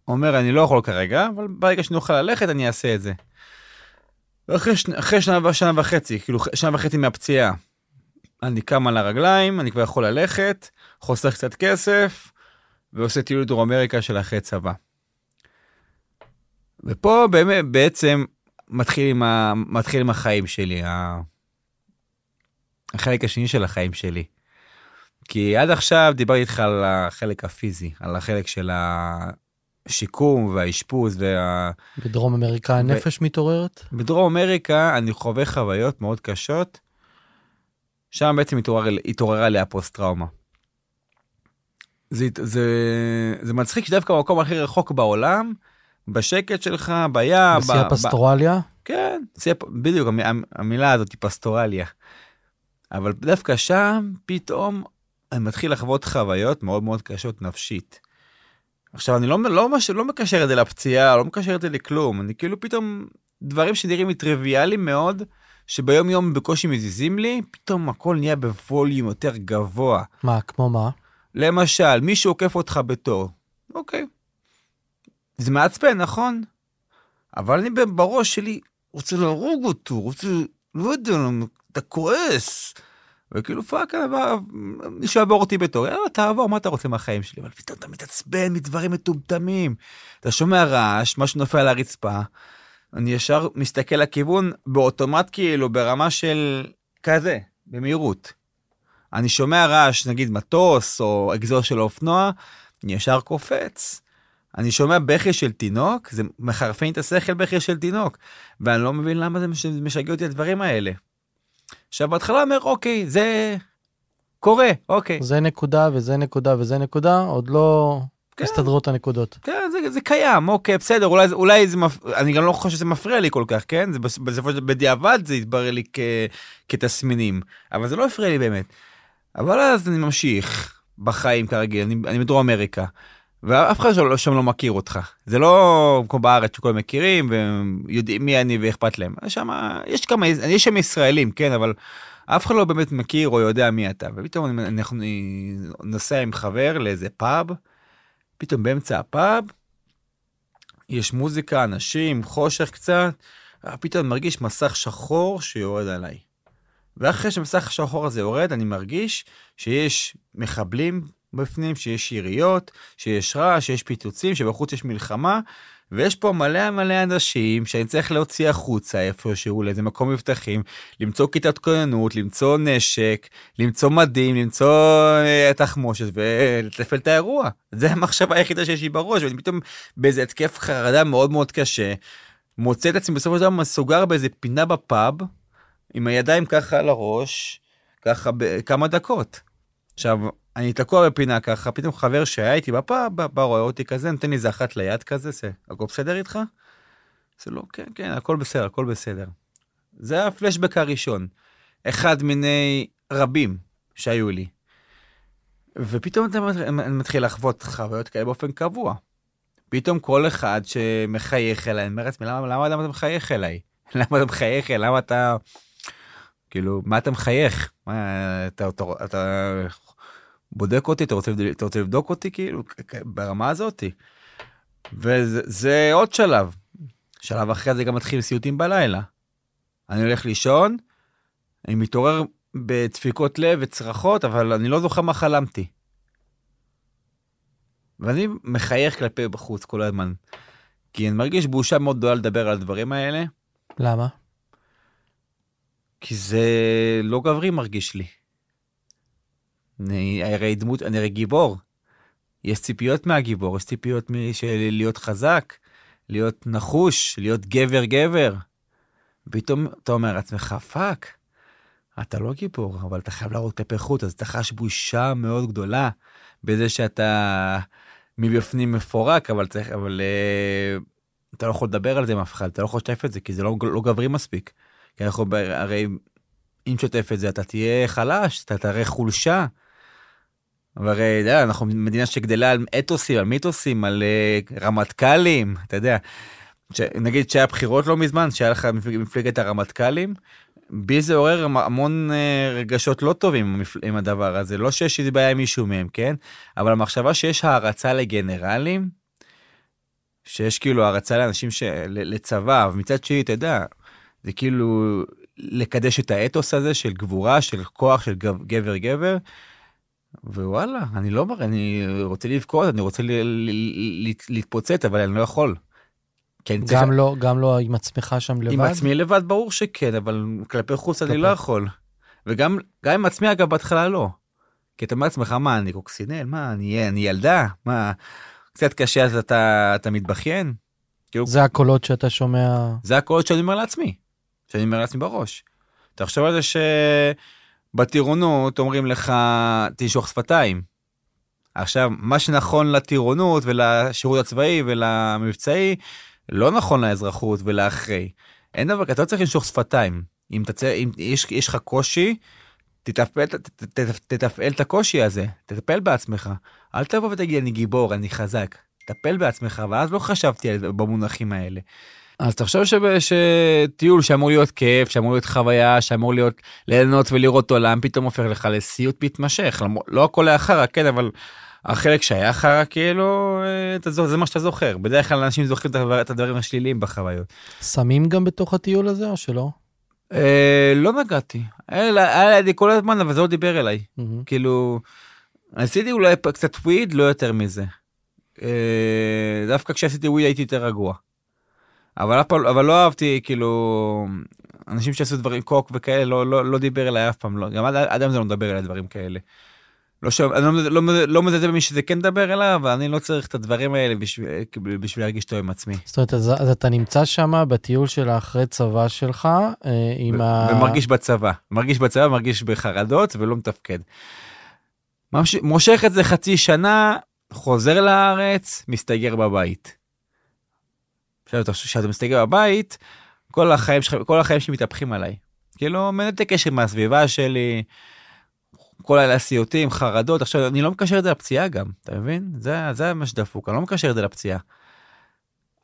אומר, אני לא יכול כרגע, אבל ברגע שאני אוכל ללכת, אני אעשה את זה. ואחרי שנה, אחרי שנה, שנה וחצי, כאילו שנה וחצי מהפציעה, אני קם על הרגליים, אני כבר יכול ללכת, חוסך קצת כסף, ועושה טיול דרום אמריקה של אחרי צבא. ופה באמת בעצם מתחיל עם, ה, מתחיל עם החיים שלי, ה, החלק השני של החיים שלי. כי עד עכשיו דיברתי איתך על החלק הפיזי, על החלק של השיקום והאשפוז וה... בדרום אמריקה הנפש מתעוררת? בדרום אמריקה אני חווה חוויות מאוד קשות. שם בעצם התעורר, התעוררה לי הפוסט-טראומה. זה, זה, זה מצחיק שדווקא במקום הכי רחוק בעולם, בשקט שלך, בים. בשיא הפסטורליה? כן, בדיוק, המילה הזאת היא פסטורליה. אבל דווקא שם פתאום אני מתחיל לחוות חוויות מאוד מאוד קשות נפשית. עכשיו אני לא, לא, לא, לא מקשר את זה לפציעה, לא מקשר את זה לכלום, אני כאילו פתאום דברים שנראים לי טריוויאליים מאוד, שביום יום בקושי מזיזים לי, פתאום הכל נהיה בווליום יותר גבוה. מה, כמו מה? למשל, מישהו עוקף אותך בתור, אוקיי. זה מעצבן, נכון? אבל אני בראש שלי רוצה להרוג אותו, רוצה, לא יודע, אתה כועס. וכאילו fuck, מישהו יעבור אותי בתור, יאללה תעבור, מה אתה רוצה מהחיים שלי? אבל פתאום אתה מתעצבן מדברים מטומטמים. אתה שומע רעש, משהו נופל על הרצפה, אני ישר מסתכל לכיוון באוטומט כאילו ברמה של כזה, במהירות. אני שומע רעש, נגיד מטוס או אגזור של אופנוע, אני ישר קופץ. אני שומע בכי של תינוק, זה מחרפן את השכל בכי של תינוק, ואני לא מבין למה זה משגע אותי הדברים האלה. עכשיו בהתחלה אומר אוקיי זה קורה אוקיי זה נקודה וזה נקודה וזה נקודה עוד לא כן. הסתדרות הנקודות. כן זה, זה קיים אוקיי בסדר אולי אולי זה מפ... אני גם לא חושב שזה מפריע לי כל כך כן זה בסופו של דבר בדיעבד זה יתברר לי כ... כתסמינים אבל זה לא הפריע לי באמת. אבל אז אני ממשיך בחיים כרגיל אני, אני בדרום אמריקה. ואף אחד שם לא, שם לא מכיר אותך זה לא כמו בארץ שכולם מכירים ויודעים מי אני ואכפת להם שם יש כמה יש שם ישראלים כן אבל אף אחד לא באמת מכיר או יודע מי אתה ופתאום אנחנו נוסע עם חבר לאיזה פאב פתאום באמצע הפאב יש מוזיקה אנשים חושך קצת פתאום מרגיש מסך שחור שיורד עליי. ואחרי שמסך השחור הזה יורד אני מרגיש שיש מחבלים בפנים, שיש יריות, שיש רעש, שיש פיצוצים, שבחוץ יש מלחמה, ויש פה מלא מלא אנשים שאני צריך להוציא החוצה איפשהו לאיזה מקום מבטחים, למצוא כיתת כוננות, למצוא נשק, למצוא מדים, למצוא אה, תחמושת ולטפל את האירוע. זה המחשבה היחידה שיש לי בראש, ואני פתאום באיזה התקף חרדה מאוד מאוד קשה, מוצא את עצמי בסופו של דבר מסוגר באיזה פינה בפאב, עם הידיים ככה על הראש, ככה בכמה דקות. עכשיו, אני תקוע בפינה ככה, פתאום חבר שהיה איתי בפאב, בא רואה אותי כזה, נותן לי איזה אחת ליד כזה, זה, הכל בסדר איתך? זה לא, כן, כן, הכל בסדר, הכל בסדר. זה הפלשבק הראשון. אחד מיני רבים שהיו לי. ופתאום אני מתחיל לחוות חוויות כאלה באופן קבוע. פתאום כל אחד שמחייך אליי, אני אומר לעצמי, למה אתה מחייך אליי? למה אתה מחייך אליי? למה אתה... כאילו, מה אתה מחייך? מה, אתה, אתה, אתה בודק אותי, אתה רוצה, אתה רוצה לבדוק אותי כאילו ברמה הזאתי. וזה עוד שלב. שלב אחרי זה גם מתחיל סיוטים בלילה. אני הולך לישון, אני מתעורר בדפיקות לב וצרחות, אבל אני לא זוכר מה חלמתי. ואני מחייך כלפי בחוץ כל הזמן. כי אני מרגיש בושה מאוד גדולה לדבר על הדברים האלה. למה? כי זה לא גברי מרגיש לי. אני הרי דמות, אני הרי גיבור. יש ציפיות מהגיבור, יש ציפיות של להיות חזק, להיות נחוש, להיות גבר גבר. פתאום אתה אומר לעצמך, fuck, אתה לא גיבור, אבל אתה חייב להראות כלפי חוץ, אז אתה חש בושה מאוד גדולה בזה שאתה מבפנים מפורק, אבל צריך, אבל uh, אתה לא יכול לדבר על זה עם אף אחד, אתה לא יכול לשתף את זה, כי זה לא, לא גברי מספיק. כי אנחנו הרי אם תשתף את זה אתה תהיה חלש, אתה תראה חולשה. והרי יודע, אנחנו מדינה שגדלה על אתוסים, על מיתוסים, על uh, רמטכ"לים, אתה יודע. ש... נגיד שהיה בחירות לא מזמן, שהיה לך מפלגת הרמטכ"לים, בי זה עורר המון uh, רגשות לא טובים עם הדבר הזה, לא שיש איזה בעיה עם מישהו מהם, כן? אבל המחשבה שיש הערצה לגנרלים, שיש כאילו הערצה לאנשים ש... לצבא, ומצד שני, אתה יודע, זה כאילו לקדש את האתוס הזה של גבורה, של כוח, של גבר גבר. ווואלה, אני לא מראה, אני רוצה לבכות, אני רוצה להתפוצץ, אבל אני לא יכול. כן, גם צריך... לא, גם לא עם עצמך שם לבד? עם עצמי לבד ברור שכן, אבל כלפי חוץ כלפי... אני לא יכול. וגם גם עם עצמי אגב בהתחלה לא. כי אתה אומר לעצמך, מה, אני קוקסינל? מה, אני, אני ילדה? מה, קצת קשה אז אתה, אתה מתבכיין? כאילו, זה הקולות שאתה שומע. זה הקולות שאני אומר לעצמי, שאני אומר לעצמי בראש. תחשוב על זה שבטירונות אומרים לך, תנשוך שפתיים. עכשיו, מה שנכון לטירונות ולשירות הצבאי ולמבצעי, לא נכון לאזרחות ולאחרי. אין דבר, אתה לא צריך לנשוך שפתיים. אם, תצא, אם יש, יש לך קושי, תתפעל, תתפעל, את הקושי הזה, תטפל בעצמך. אל תבוא ותגיד אני גיבור, אני חזק. טפל בעצמך, ואז לא חשבתי במונחים האלה. אז תחשוב שטיול שאמור להיות כיף, שאמור להיות חוויה, שאמור להיות ליהנות ולראות עולם, פתאום הופך לך לסיוט מתמשך. לא הכל היה חרא, כן, אבל החלק שהיה חרא, כאילו, אה, זה מה שאתה זוכר. בדרך כלל אנשים זוכרים את הדברים השליליים בחוויות. שמים גם בתוך הטיול הזה או שלא? אה, לא נגעתי. היה לידי כל הזמן, אבל זה לא דיבר אליי. כאילו, עשיתי אולי קצת וויד, לא יותר מזה. אה, דווקא כשעשיתי וויד הייתי יותר רגוע. אבל, אבל לא אהבתי, כאילו, אנשים שעשו דברים קוק וכאלה, לא, לא, לא דיבר אליי אף פעם, לא, גם עד היום זה לא מדבר אליי דברים כאלה. לא, ש... אני לא, לא, לא מזלזל במי שזה כן מדבר אליו, אבל אני לא צריך את הדברים האלה בשביל, בשביל להרגיש טוב עם עצמי. זאת אומרת, אז, אז אתה נמצא שם בטיול של האחרי צבא שלך, אה, עם ו- ה... ומרגיש בצבא, מרגיש בצבא, מרגיש בחרדות ולא מתפקד. ממש... מושך את זה חצי שנה, חוזר לארץ, מסתגר בבית. כשאתה מסתגר בבית, כל החיים שלך, כל החיים שלי מתהפכים עליי. כאילו, מנתק קשר מהסביבה שלי, כל אלה הסיוטים, חרדות, עכשיו אני לא מקשר את זה לפציעה גם, אתה מבין? זה, זה מה שדפוק, אני לא מקשר את זה לפציעה.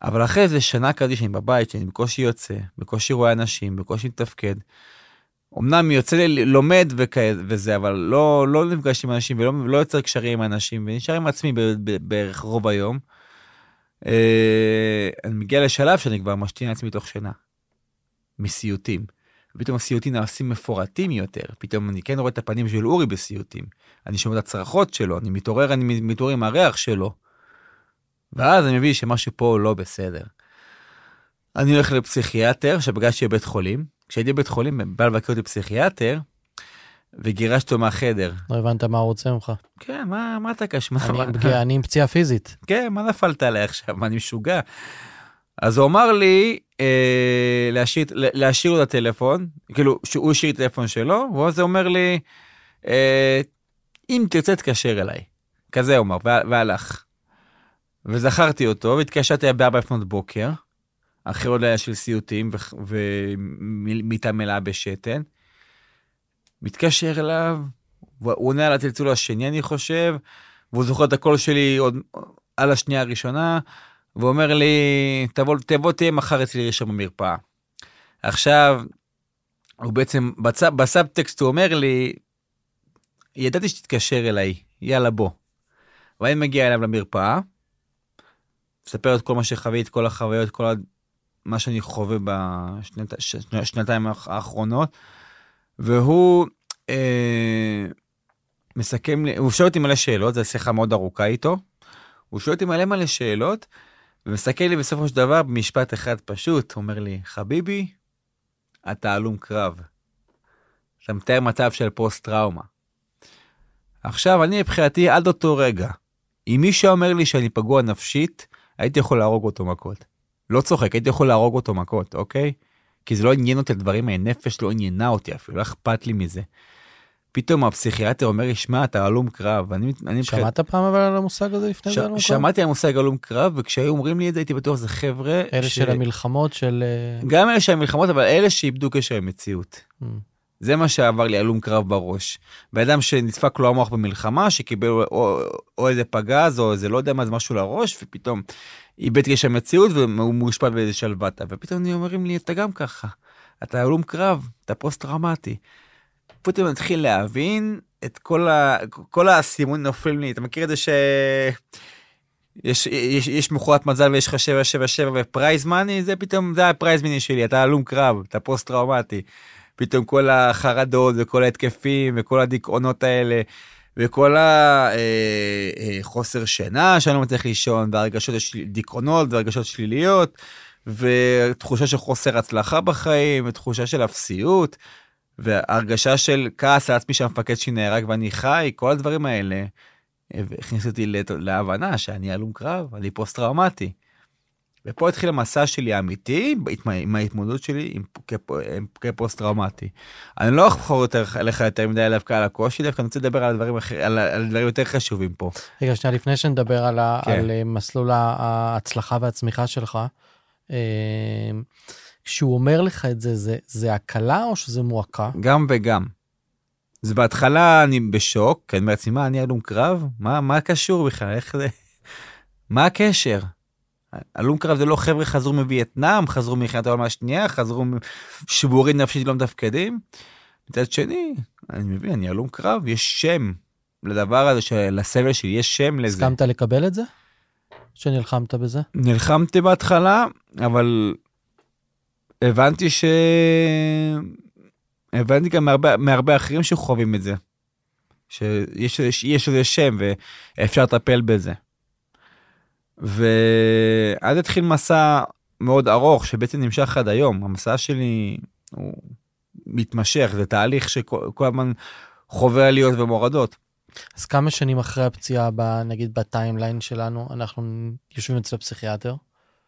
אבל אחרי איזה שנה כזאת שאני בבית, שאני בקושי יוצא, בקושי רואה אנשים, בקושי מתפקד. אמנם יוצא לי לומד וכאלה וזה, אבל לא, לא נפגש עם אנשים ולא לא יוצר קשרים עם אנשים, ונשאר עם עצמי בערך רוב היום. אה, אני מגיע לשלב שאני כבר משתין לעצמי תוך שינה. מסיוטים. ופתאום הסיוטים נעשים מפורטים יותר, פתאום אני כן רואה את הפנים של אורי בסיוטים, אני שומע את הצרחות שלו, אני מתעורר, אני מתעורר עם הריח שלו. ואז אני מבין שמשהו פה לא בסדר. אני הולך לפסיכיאטר שפגשתי בבית חולים, כשהייתי בבית חולים בא לבקר אותי פסיכיאטר, וגירשתי אותו מהחדר. לא הבנת מה הוא רוצה ממך. כן, מה, מה אתה קשור? אני, אני עם פציעה פיזית. כן, מה נפלת עליי עכשיו? מה, אני משוגע? אז הוא אמר לי אה, להשאיר, להשאיר לו את הטלפון, כאילו שהוא השאיר את הטלפון שלו, ואז הוא אומר לי, אה, אם תרצה תתקשר אליי. כזה הוא אמר, והלך. וזכרתי אותו, והתקשרתי בארבע לפנות בוקר, אחרי עוד לילה של סיוטים ומיטה מלאה בשתן. מתקשר אליו, הוא עונה על הצלצול השני אני חושב, והוא זוכר את הקול שלי עוד על השנייה הראשונה, ואומר לי, תבוא, תבוא תהיה מחר אצלי ראשון במרפאה. עכשיו, הוא בעצם, בצ... בסאבטקסט הוא אומר לי, ידעתי שתתקשר אליי, יאללה בוא. ואני מגיע אליו למרפאה, מספר את כל מה שחוויתי, את כל החוויות, כל מה שאני חווה בשנתיים האחרונות, והוא אה, מסכם הוא שואל אותי מלא שאלות, זו שיחה מאוד ארוכה איתו, הוא שואל אותי מלא מלא שאלות, ומסתכל לי בסופו של דבר במשפט אחד פשוט, אומר לי, חביבי, אתה הלום קרב. אתה מתאר מצב של פוסט טראומה. עכשיו, אני מבחינתי עד אותו רגע, אם מישהו אומר לי שאני פגוע נפשית, הייתי יכול להרוג אותו מכות. לא צוחק, הייתי יכול להרוג אותו מכות, אוקיי? כי זה לא עניין אותי, הדברים האלה, נפש לא עניינה אותי אפילו, לא אכפת לי מזה. פתאום הפסיכיאטר אומר לי, שמע, אתה הלום קרב. אני, אני שמעת פעם אבל על המושג הזה לפני ש... זה הלום קרב? שמעתי על המושג הלום קרב, וכשהיו אומרים לי את זה, הייתי בטוח זה חבר'ה... אלה ש... של המלחמות של... אה, גם אלה של המלחמות, אבל אלה שאיבדו קשר עם מציאות. Mm. זה מה שעבר לי הלום קרב בראש. בן אדם שנדפק לו המוח במלחמה, שקיבל או, או, או איזה פגז, או איזה לא יודע מה, זה משהו לראש, ופתאום איבד קשר מציאות, והוא מאושפט באיזה שלוותה. ופתאום אני אומרים לי, אתה גם ככה. אתה הלום קרב, אתה פוסט טראומטי. פתאום אני מתחיל להבין את כל, ה... כל הסימון נופלים לי, אתה מכיר את זה ש... יש, יש, יש מכונת מזל ויש לך 777 ו prize money, זה פתאום, זה ה prize money שלי, אתה הלום קרב, אתה פוסט טראומטי. פתאום כל החרדות וכל ההתקפים וכל הדיכאונות האלה וכל החוסר אה, אה, שינה שאני לא מצליח לישון והרגשות של דיכאונות והרגשות שליליות ותחושה של חוסר הצלחה בחיים ותחושה של אפסיות. והרגשה של כעס על עצמי שהמפקד שלי נהרג ואני חי, כל הדברים האלה, הכניסו אותי להבנה שאני הלום קרב, אני פוסט-טראומטי. ופה התחיל המסע שלי האמיתי עם- ההתמודדות שלי עם, כפ- עם- כפוסט-טראומטי. אני לא אחזור יותר לך יותר מדי דווקא על הקושי, דווקא אני רוצה לדבר על דברים, אחר, על, על דברים יותר חשובים פה. רגע, שנייה, לפני שנדבר על, ה, כן. על אה, מסלול ההצלחה והצמיחה שלך, אה, כשהוא אומר לך את זה, זה, זה הקלה או שזה מועקה? גם וגם. אז בהתחלה אני בשוק, אני אומר לעצמי, מה, אני הלום קרב? מה, מה קשור בכלל? איך זה? מה הקשר? הלום קרב זה לא חבר'ה חזרו מווייטנאם, חזרו ממלחמת העולם השנייה, חזרו שבורים נפשית לא מתפקדים. מצד שני, אני מבין, אני הלום קרב, יש שם לדבר הזה, של- לסבל שלי, יש שם לזה. הסכמת לקבל את זה? שנלחמת בזה? נלחמתי בהתחלה, אבל הבנתי ש... הבנתי גם מהרבה, מהרבה אחרים שחווים את זה. שיש יש, יש איזה שם ואפשר לטפל בזה. ואז התחיל מסע מאוד ארוך שבעצם נמשך עד היום. המסע שלי הוא מתמשך, זה תהליך שכל כל הזמן חווה עליות ומורדות. אז כמה שנים אחרי הפציעה, ב, נגיד בטיימליין שלנו, אנחנו יושבים אצל הפסיכיאטר,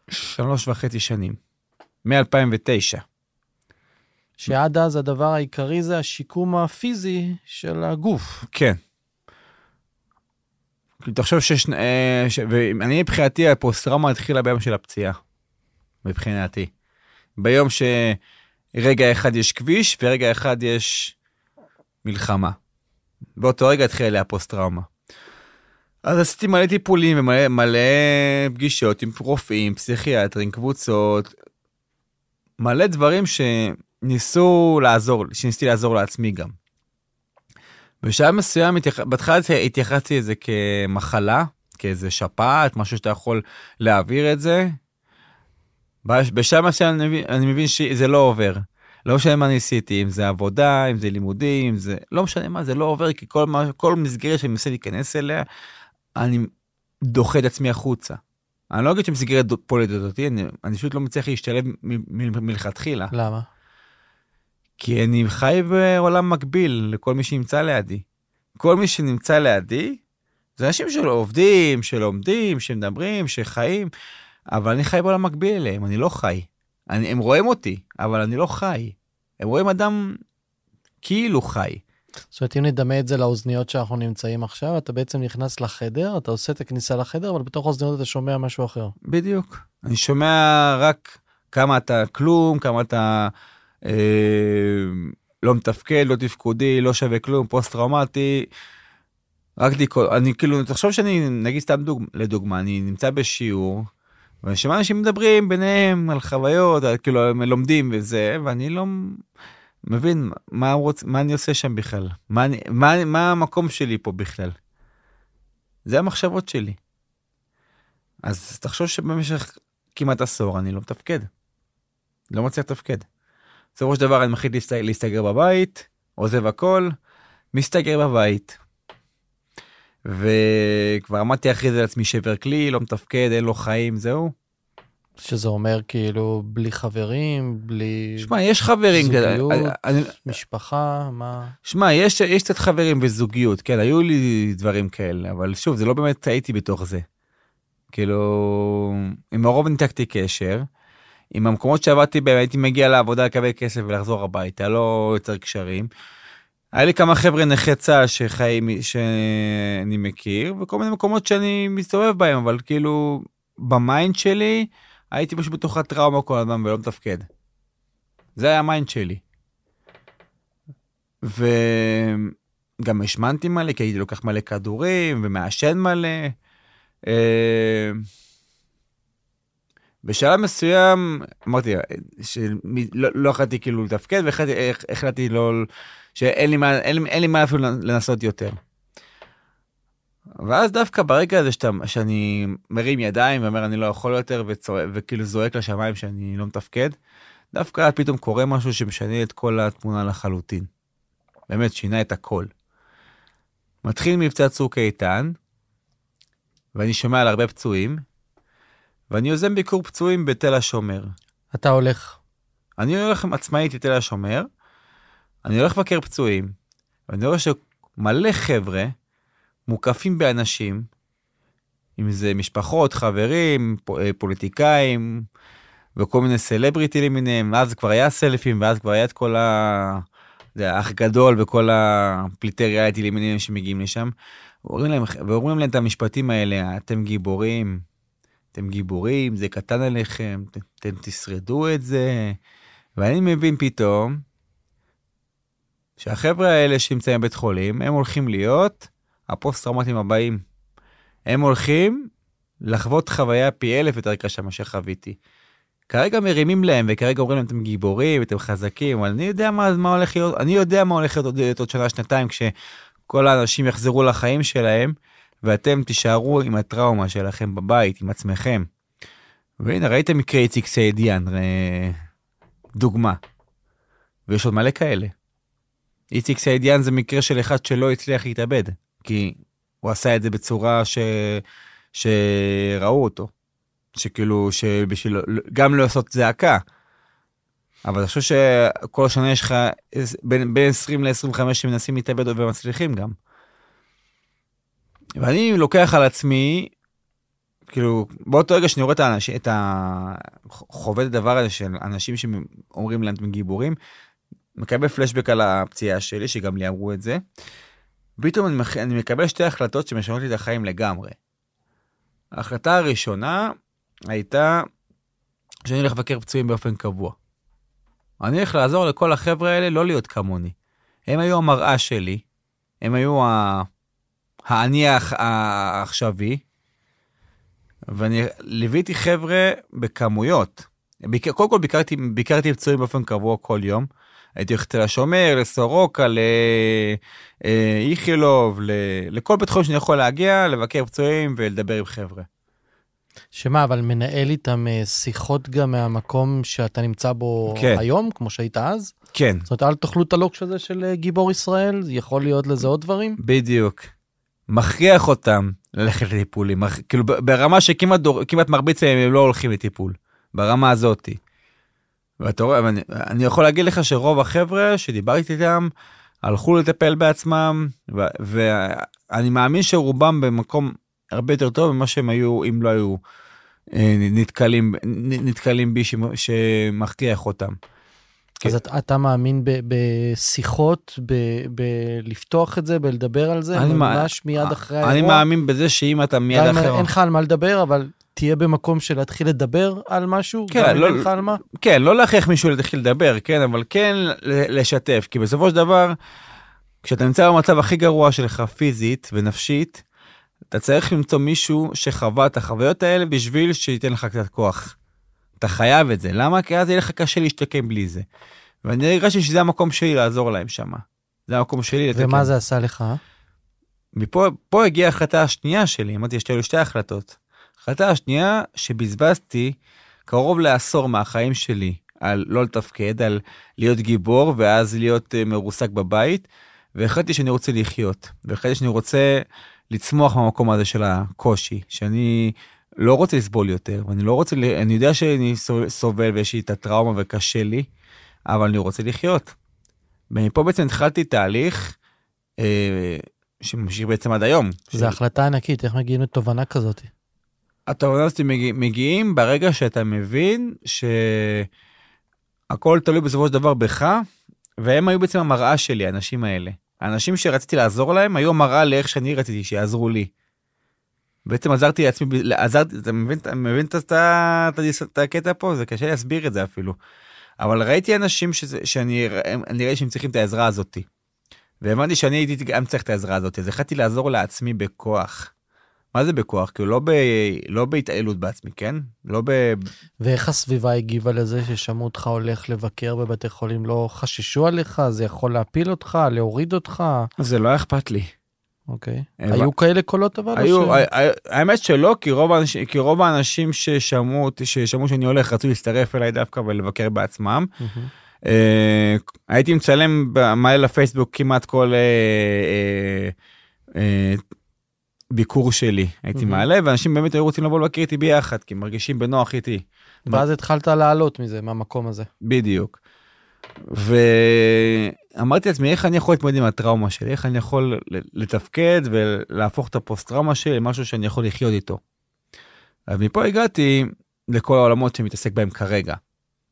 שלוש וחצי שנים. מ-2009. שעד אז הדבר העיקרי זה השיקום הפיזי של הגוף. כן. תחשוב שיש... אה, ש... ואני מבחינתי הפוסט-טראומה התחילה ביום של הפציעה. מבחינתי. ביום שרגע אחד יש כביש ורגע אחד יש מלחמה. באותו רגע התחילה לי הפוסט-טראומה. אז עשיתי מלא טיפולים ומלא מלא פגישות עם רופאים, פסיכיאטרים, קבוצות, מלא דברים שניסו לעזור, שניסיתי לעזור לעצמי גם. בשלב מסוים, התייח... בהתחלה התייחסתי לזה כמחלה, כאיזה שפעת, משהו שאתה יכול להעביר את זה. בש- בשלב מסוים אני מבין, אני מבין שזה לא עובר. לא משנה מה ניסיתי, אם זה עבודה, אם זה לימודים, אם זה... לא משנה מה, זה לא עובר, כי כל, מה, כל מסגרת שאני מנסה להיכנס אליה, אני דוחה את עצמי החוצה. אני לא אגיד שמסגרת פוליטית אותי, אני, אני פשוט לא מצליח להשתלב מלכתחילה. למה? כי אני חי בעולם מקביל לכל מי שנמצא לידי. כל מי שנמצא לידי, זה אנשים שלא עובדים, שלומדים, שמדברים, שחיים, אבל אני חי בעולם מקביל אליהם, אני לא חי. אני, הם רואים אותי, אבל אני לא חי. הם רואים אדם כאילו חי. זאת אומרת, אם נדמה את זה לאוזניות שאנחנו נמצאים עכשיו, אתה בעצם נכנס לחדר, אתה עושה את הכניסה לחדר, אבל בתוך האוזניות אתה שומע משהו אחר. בדיוק. אני שומע רק כמה אתה כלום, כמה אתה לא מתפקד, לא תפקודי, לא שווה כלום, פוסט-טראומטי. רק דיכאון, אני כאילו, תחשוב שאני, נגיד סתם דוג, לדוגמה, אני נמצא בשיעור, ואני שומע אנשים מדברים ביניהם על חוויות, על, כאילו הם לומדים וזה, ואני לא מבין מה, רוצ, מה אני עושה שם בכלל, מה, אני, מה, מה המקום שלי פה בכלל. זה המחשבות שלי. אז תחשוב שבמשך כמעט עשור אני לא מתפקד. לא מצליח לתפקד. בסופו של דבר אני מחליט להסתגר, להסתגר בבית, עוזב הכל, מסתגר בבית. וכבר עמדתי אחרי זה לעצמי שבר כלי, לא מתפקד, אין לו חיים, זהו. שזה אומר כאילו בלי חברים, בלי שמע, יש חברים כאלה. זוגיות, אני- אני- משפחה, מה... שמע, יש, יש קצת חברים וזוגיות, כן, היו לי דברים כאלה, אבל שוב, זה לא באמת הייתי בתוך זה. כאילו, עם הרוב ניתקתי קשר. עם המקומות שעבדתי בהם הייתי מגיע לעבודה לקבל כסף ולחזור הביתה, לא יוצר קשרים. היה לי כמה חבר'ה נכי צה"ל שחיים, שאני מכיר, וכל מיני מקומות שאני מסתובב בהם, אבל כאילו, ב mind שלי, הייתי פשוט בתוך הטראומה כל הזמן ולא מתפקד. זה היה ה mind שלי. וגם השמנתי מלא, כי הייתי לוקח מלא כדורים ומעשן מלא. אה, בשלב מסוים אמרתי שלא לא יכולתי כאילו לתפקד והחלטתי לא שאין לי מה אין, אין לי מה אפילו לנסות יותר. ואז דווקא ברגע הזה שאתה, שאני מרים ידיים ואומר אני לא יכול יותר וצועק, וכאילו זועק לשמיים שאני לא מתפקד, דווקא פתאום קורה משהו שמשנה את כל התמונה לחלוטין. באמת שינה את הכל. מתחיל מבצע צוק איתן, ואני שומע על הרבה פצועים, ואני יוזם ביקור פצועים בתל השומר. אתה הולך. אני הולך עצמאית לתל השומר, אני הולך לבקר פצועים, ואני רואה שמלא חבר'ה מוקפים באנשים, אם זה משפחות, חברים, אה, פוליטיקאים, וכל מיני סלבריטי למיניהם, אז כבר היה סלפים, ואז כבר היה את כל ה... זה האח גדול וכל הפליטי ריאליטי למיניהם שמגיעים לשם, ואומרים להם, ואומרים להם את המשפטים האלה, אתם גיבורים, אתם גיבורים, זה קטן עליכם, אתם תשרדו את זה. ואני מבין פתאום שהחבר'ה האלה שנמצאים בבית חולים, הם הולכים להיות הפוסט-טראומטיים הבאים. הם הולכים לחוות חוויה פי אלף יותר קשה ממה שחוויתי. כרגע מרימים להם וכרגע אומרים להם אתם גיבורים אתם חזקים אבל אני יודע מה, מה הולך להיות אני יודע מה הולך להיות עוד, עוד שנה שנתיים כשכל האנשים יחזרו לחיים שלהם ואתם תישארו עם הטראומה שלכם בבית עם עצמכם. והנה ראיתם מקרה איציק סעידיאן דוגמה. ויש עוד מלא כאלה. איציק סעידיאן זה מקרה של אחד שלא הצליח להתאבד כי הוא עשה את זה בצורה ש... שראו אותו. שכאילו, שבשביל גם לא לעשות זעקה. אבל אני חושב שכל שנה יש לך בין, בין 20 ל-25 שמנסים להתאבד ומצליחים גם. ואני לוקח על עצמי, כאילו, באותו רגע שאני רואה את האנשים, את ה... חווה את הדבר הזה של אנשים שאומרים להם גיבורים, מקבל פלשבק על הפציעה שלי, שגם לי אמרו את זה. פתאום אני, אני מקבל שתי החלטות שמשנות לי את החיים לגמרי. ההחלטה הראשונה הייתה שאני הולך לבקר פצועים באופן קבוע. אני הולך לעזור לכל החבר'ה האלה לא להיות כמוני. הם היו המראה שלי, הם היו ה... האני העכשווי, ואני ליוויתי חבר'ה בכמויות. ביק... קודם כל ביקרתי, ביקרתי פצועים באופן קבוע כל יום. הייתי הולך לתל השומר, לסורוקה, לאיכילוב, ל... לכל בית חולים שאני יכול להגיע, לבקר פצועים ולדבר עם חבר'ה. שמה, אבל מנהל איתם אה, שיחות גם מהמקום שאתה נמצא בו כן. היום, כמו שהיית אז? כן. זאת אומרת, אל תאכלו את הלוקש הזה של אה, גיבור ישראל, יכול להיות לזה עוד דברים? בדיוק. מכריח אותם ללכת לטיפולים, כאילו ברמה שכמעט דור, מרביץ להם הם לא הולכים לטיפול, ברמה הזאתי. ואתה רואה, אני, אני יכול להגיד לך שרוב החבר'ה שדיברתי איתם הלכו לטפל בעצמם, ו, ואני מאמין שרובם במקום הרבה יותר טוב ממה שהם היו אם לא היו אה, נתקלים, נתקלים בי שמכריח אותם. אז אתה, אתה מאמין ב, בשיחות, בלפתוח את זה, בלדבר על זה, ממש מיד אחרי האירוע? אני מאמין בזה שאם אתה מיד אחרי... אין לך על מה לדבר, אבל תהיה במקום של להתחיל לדבר על משהו, כן, לא, אין לך על מה? כן, לא להכריח מישהו להתחיל לדבר, כן, אבל כן לשתף, כי בסופו של דבר, כשאתה נמצא במצב הכי גרוע שלך פיזית ונפשית, אתה צריך למצוא מישהו שחווה את החוויות האלה בשביל שייתן לך קצת כוח. אתה חייב את זה. למה? כי אז יהיה לך קשה להשתקם בלי זה. ואני הרגשתי שזה המקום שלי לעזור להם שם. זה המקום שלי לתקן. ומה זה עשה לך? מפה פה הגיעה ההחלטה השנייה שלי, אמרתי, יש לי שתי החלטות. ההחלטה השנייה, שבזבזתי קרוב לעשור מהחיים שלי על לא לתפקד, על להיות גיבור ואז להיות uh, מרוסק בבית, והחלטתי שאני רוצה לחיות, והחלטתי שאני רוצה לצמוח מהמקום הזה של הקושי, שאני לא רוצה לסבול יותר, ואני לא רוצה, אני יודע שאני סובל ויש לי את הטראומה וקשה לי, אבל אני רוצה לחיות. ומפה בעצם התחלתי תהליך אה, שממשיך בעצם עד היום. זו של... החלטה ענקית, איך מגיעים לתובנה כזאת? התובנה הזאת מגיע, מגיעים ברגע שאתה מבין שהכל תלוי בסופו של דבר בך, והם היו בעצם המראה שלי, האנשים האלה. האנשים שרציתי לעזור להם היו המראה לאיך שאני רציתי שיעזרו לי. בעצם עזרתי לעצמי, עזרתי, אתה מבין, אתה מבין את, את, את הקטע פה? זה קשה להסביר את זה אפילו. אבל ראיתי אנשים שזה, שאני נראה שהם צריכים את העזרה הזאתי. והבנתי שאני הייתי גם צריך את העזרה הזאת, אז החלטתי לעזור לעצמי בכוח. מה זה בכוח? כאילו לא, ב, לא בהתעללות בעצמי, כן? לא ב... ואיך הסביבה הגיבה לזה ששמעו אותך הולך לבקר בבתי חולים? לא חששו עליך? זה יכול להפיל אותך? להוריד אותך? זה לא אכפת לי. אוקיי. היו כאלה קולות אבל? היו, האמת שלא, כי רוב האנשים, כי רוב האנשים ששמעו אותי, ששמעו שאני הולך, רצו להצטרף אליי דווקא ולבקר בעצמם. אה, הייתי מצלם מעלה לפייסבוק כמעט כל אה, אה, ביקור שלי הייתי מעלה ואנשים באמת היו רוצים לבוא לבקר איתי ביחד כי מרגישים בנוח איתי. ואז התחלת לעלות מזה מהמקום הזה. בדיוק. אמרתי לעצמי, איך אני יכול להתמודד עם הטראומה שלי? איך אני יכול לתפקד ולהפוך את הפוסט-טראומה שלי למשהו שאני יכול לחיות איתו? אז מפה הגעתי לכל העולמות שאני מתעסק בהם כרגע.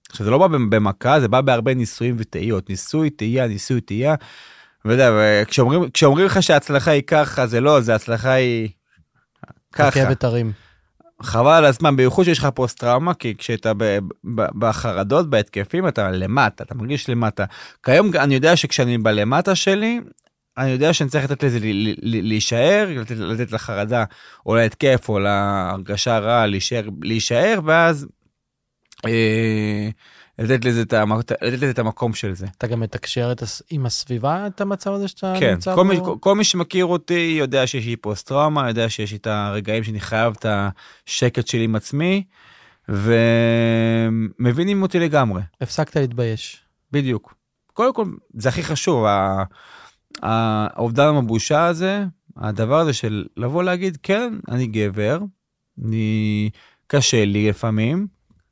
עכשיו זה לא בא במכה, זה בא בהרבה ניסויים וטעיות. ניסוי, טעייה, ניסוי, טעייה. ואתה כשאומרים, כשאומרים לך שההצלחה היא ככה, זה לא, זה הצלחה היא ככה. רכבת הרים. חבל על הזמן, בייחוד שיש לך פוסט טראומה, כי כשאתה בחרדות, בהתקפים, אתה למטה, אתה מרגיש למטה. כיום אני יודע שכשאני בלמטה שלי, אני יודע שאני צריך לתת לזה להישאר, לתת, לתת לחרדה או להתקף או להרגשה רעה להישאר, להישאר ואז אה, לתת לזה את, המק... לתת לזה את המקום של זה. אתה גם מתקשר את הס... עם הסביבה את המצב הזה שאתה כן, נמצא כל בו? מי, כל מי שמכיר אותי יודע שיש לי פוסט טראומה, יודע שיש לי את הרגעים שאני חייב את השקט שלי עם עצמי, ומבינים אותי לגמרי. הפסקת להתבייש. בדיוק. קודם כל, זה הכי חשוב, האובדן המבושה הזה, הדבר הזה של לבוא להגיד, כן, אני גבר, אני... קשה לי לפעמים,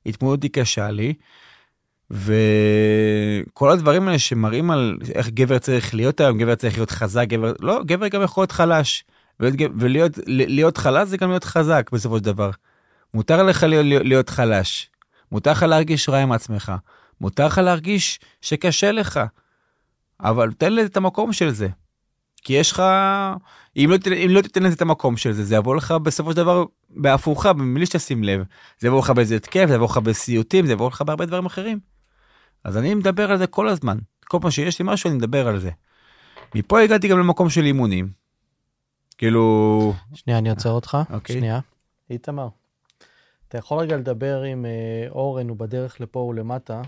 התמודדות היא קשה לי, וכל הדברים האלה שמראים על איך גבר צריך להיות היום, גבר צריך להיות חזק, גבר, לא, גבר גם יכול להיות חלש, ולהיות, ולהיות להיות חלש זה גם להיות חזק בסופו של דבר. מותר לך להיות, להיות חלש, מותר לך להרגיש רע עם עצמך, מותר לך להרגיש שקשה לך, אבל תן לזה את המקום של זה. כי יש לך, אם לא, אם לא תיתן לזה את המקום של זה, זה יבוא לך בסופו של דבר בהפוכה, בלי שתשים לב. זה יבוא לך באיזה התקף, זה יבוא לך בסיוטים, זה יבוא לך בהרבה דברים אחרים. אז אני מדבר על זה כל הזמן. כל פעם שיש לי משהו, אני מדבר על זה. מפה הגעתי גם למקום של אימונים. כאילו, שנייה, אני עוצר אותך. אוקיי. שנייה. איתמר, אתה יכול רגע לדבר עם אה, אורן, הוא בדרך לפה ולמטה.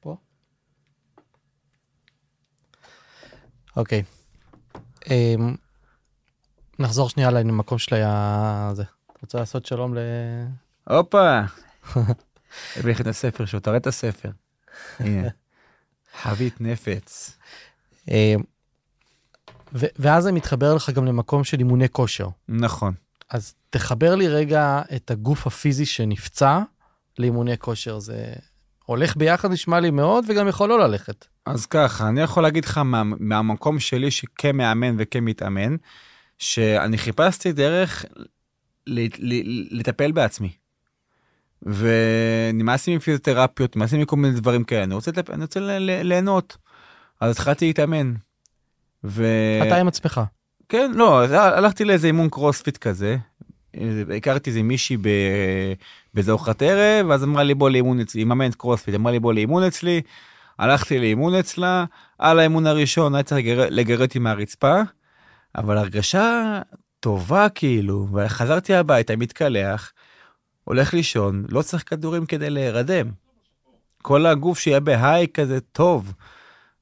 פה? אוקיי. אמ, נחזור שנייה למקום של הזה. אתה רוצה לעשות שלום ל... הופה. הביא לך את הספר שלו, תראה את הספר. הנה. חבית נפץ. ו- ואז זה מתחבר לך גם למקום של אימוני כושר. נכון. אז תחבר לי רגע את הגוף הפיזי שנפצע לאימוני כושר. זה הולך ביחד נשמע לי מאוד, וגם יכול לא ללכת. אז ככה, אני יכול להגיד לך מה, מהמקום שלי שכמאמן וכמתאמן, שאני חיפשתי דרך ל, ל, לטפל בעצמי. ונמאס לי מפיזיותרפיות, נמאס לי מכל מיני דברים כאלה, אני רוצה, לטפ... אני רוצה ל, ל, ליהנות. אז התחלתי להתאמן. ו... אתה עם עצמך. כן, לא, הלכתי לאיזה אימון קרוספיט כזה. הכרתי איזה מישהי. באיזה ארוחת ערב, ואז אמרה לי בוא לאימון אצלי, היא מאמנת קרוספיט, אמרה לי בוא לאימון אצלי. הלכתי לאימון אצלה, על האימון הראשון היה צריך לגר... לגרד אותי מהרצפה, אבל הרגשה טובה כאילו, וחזרתי הביתה, מתקלח, הולך לישון, לא צריך כדורים כדי להירדם. כל הגוף שיהיה בהיי כזה טוב.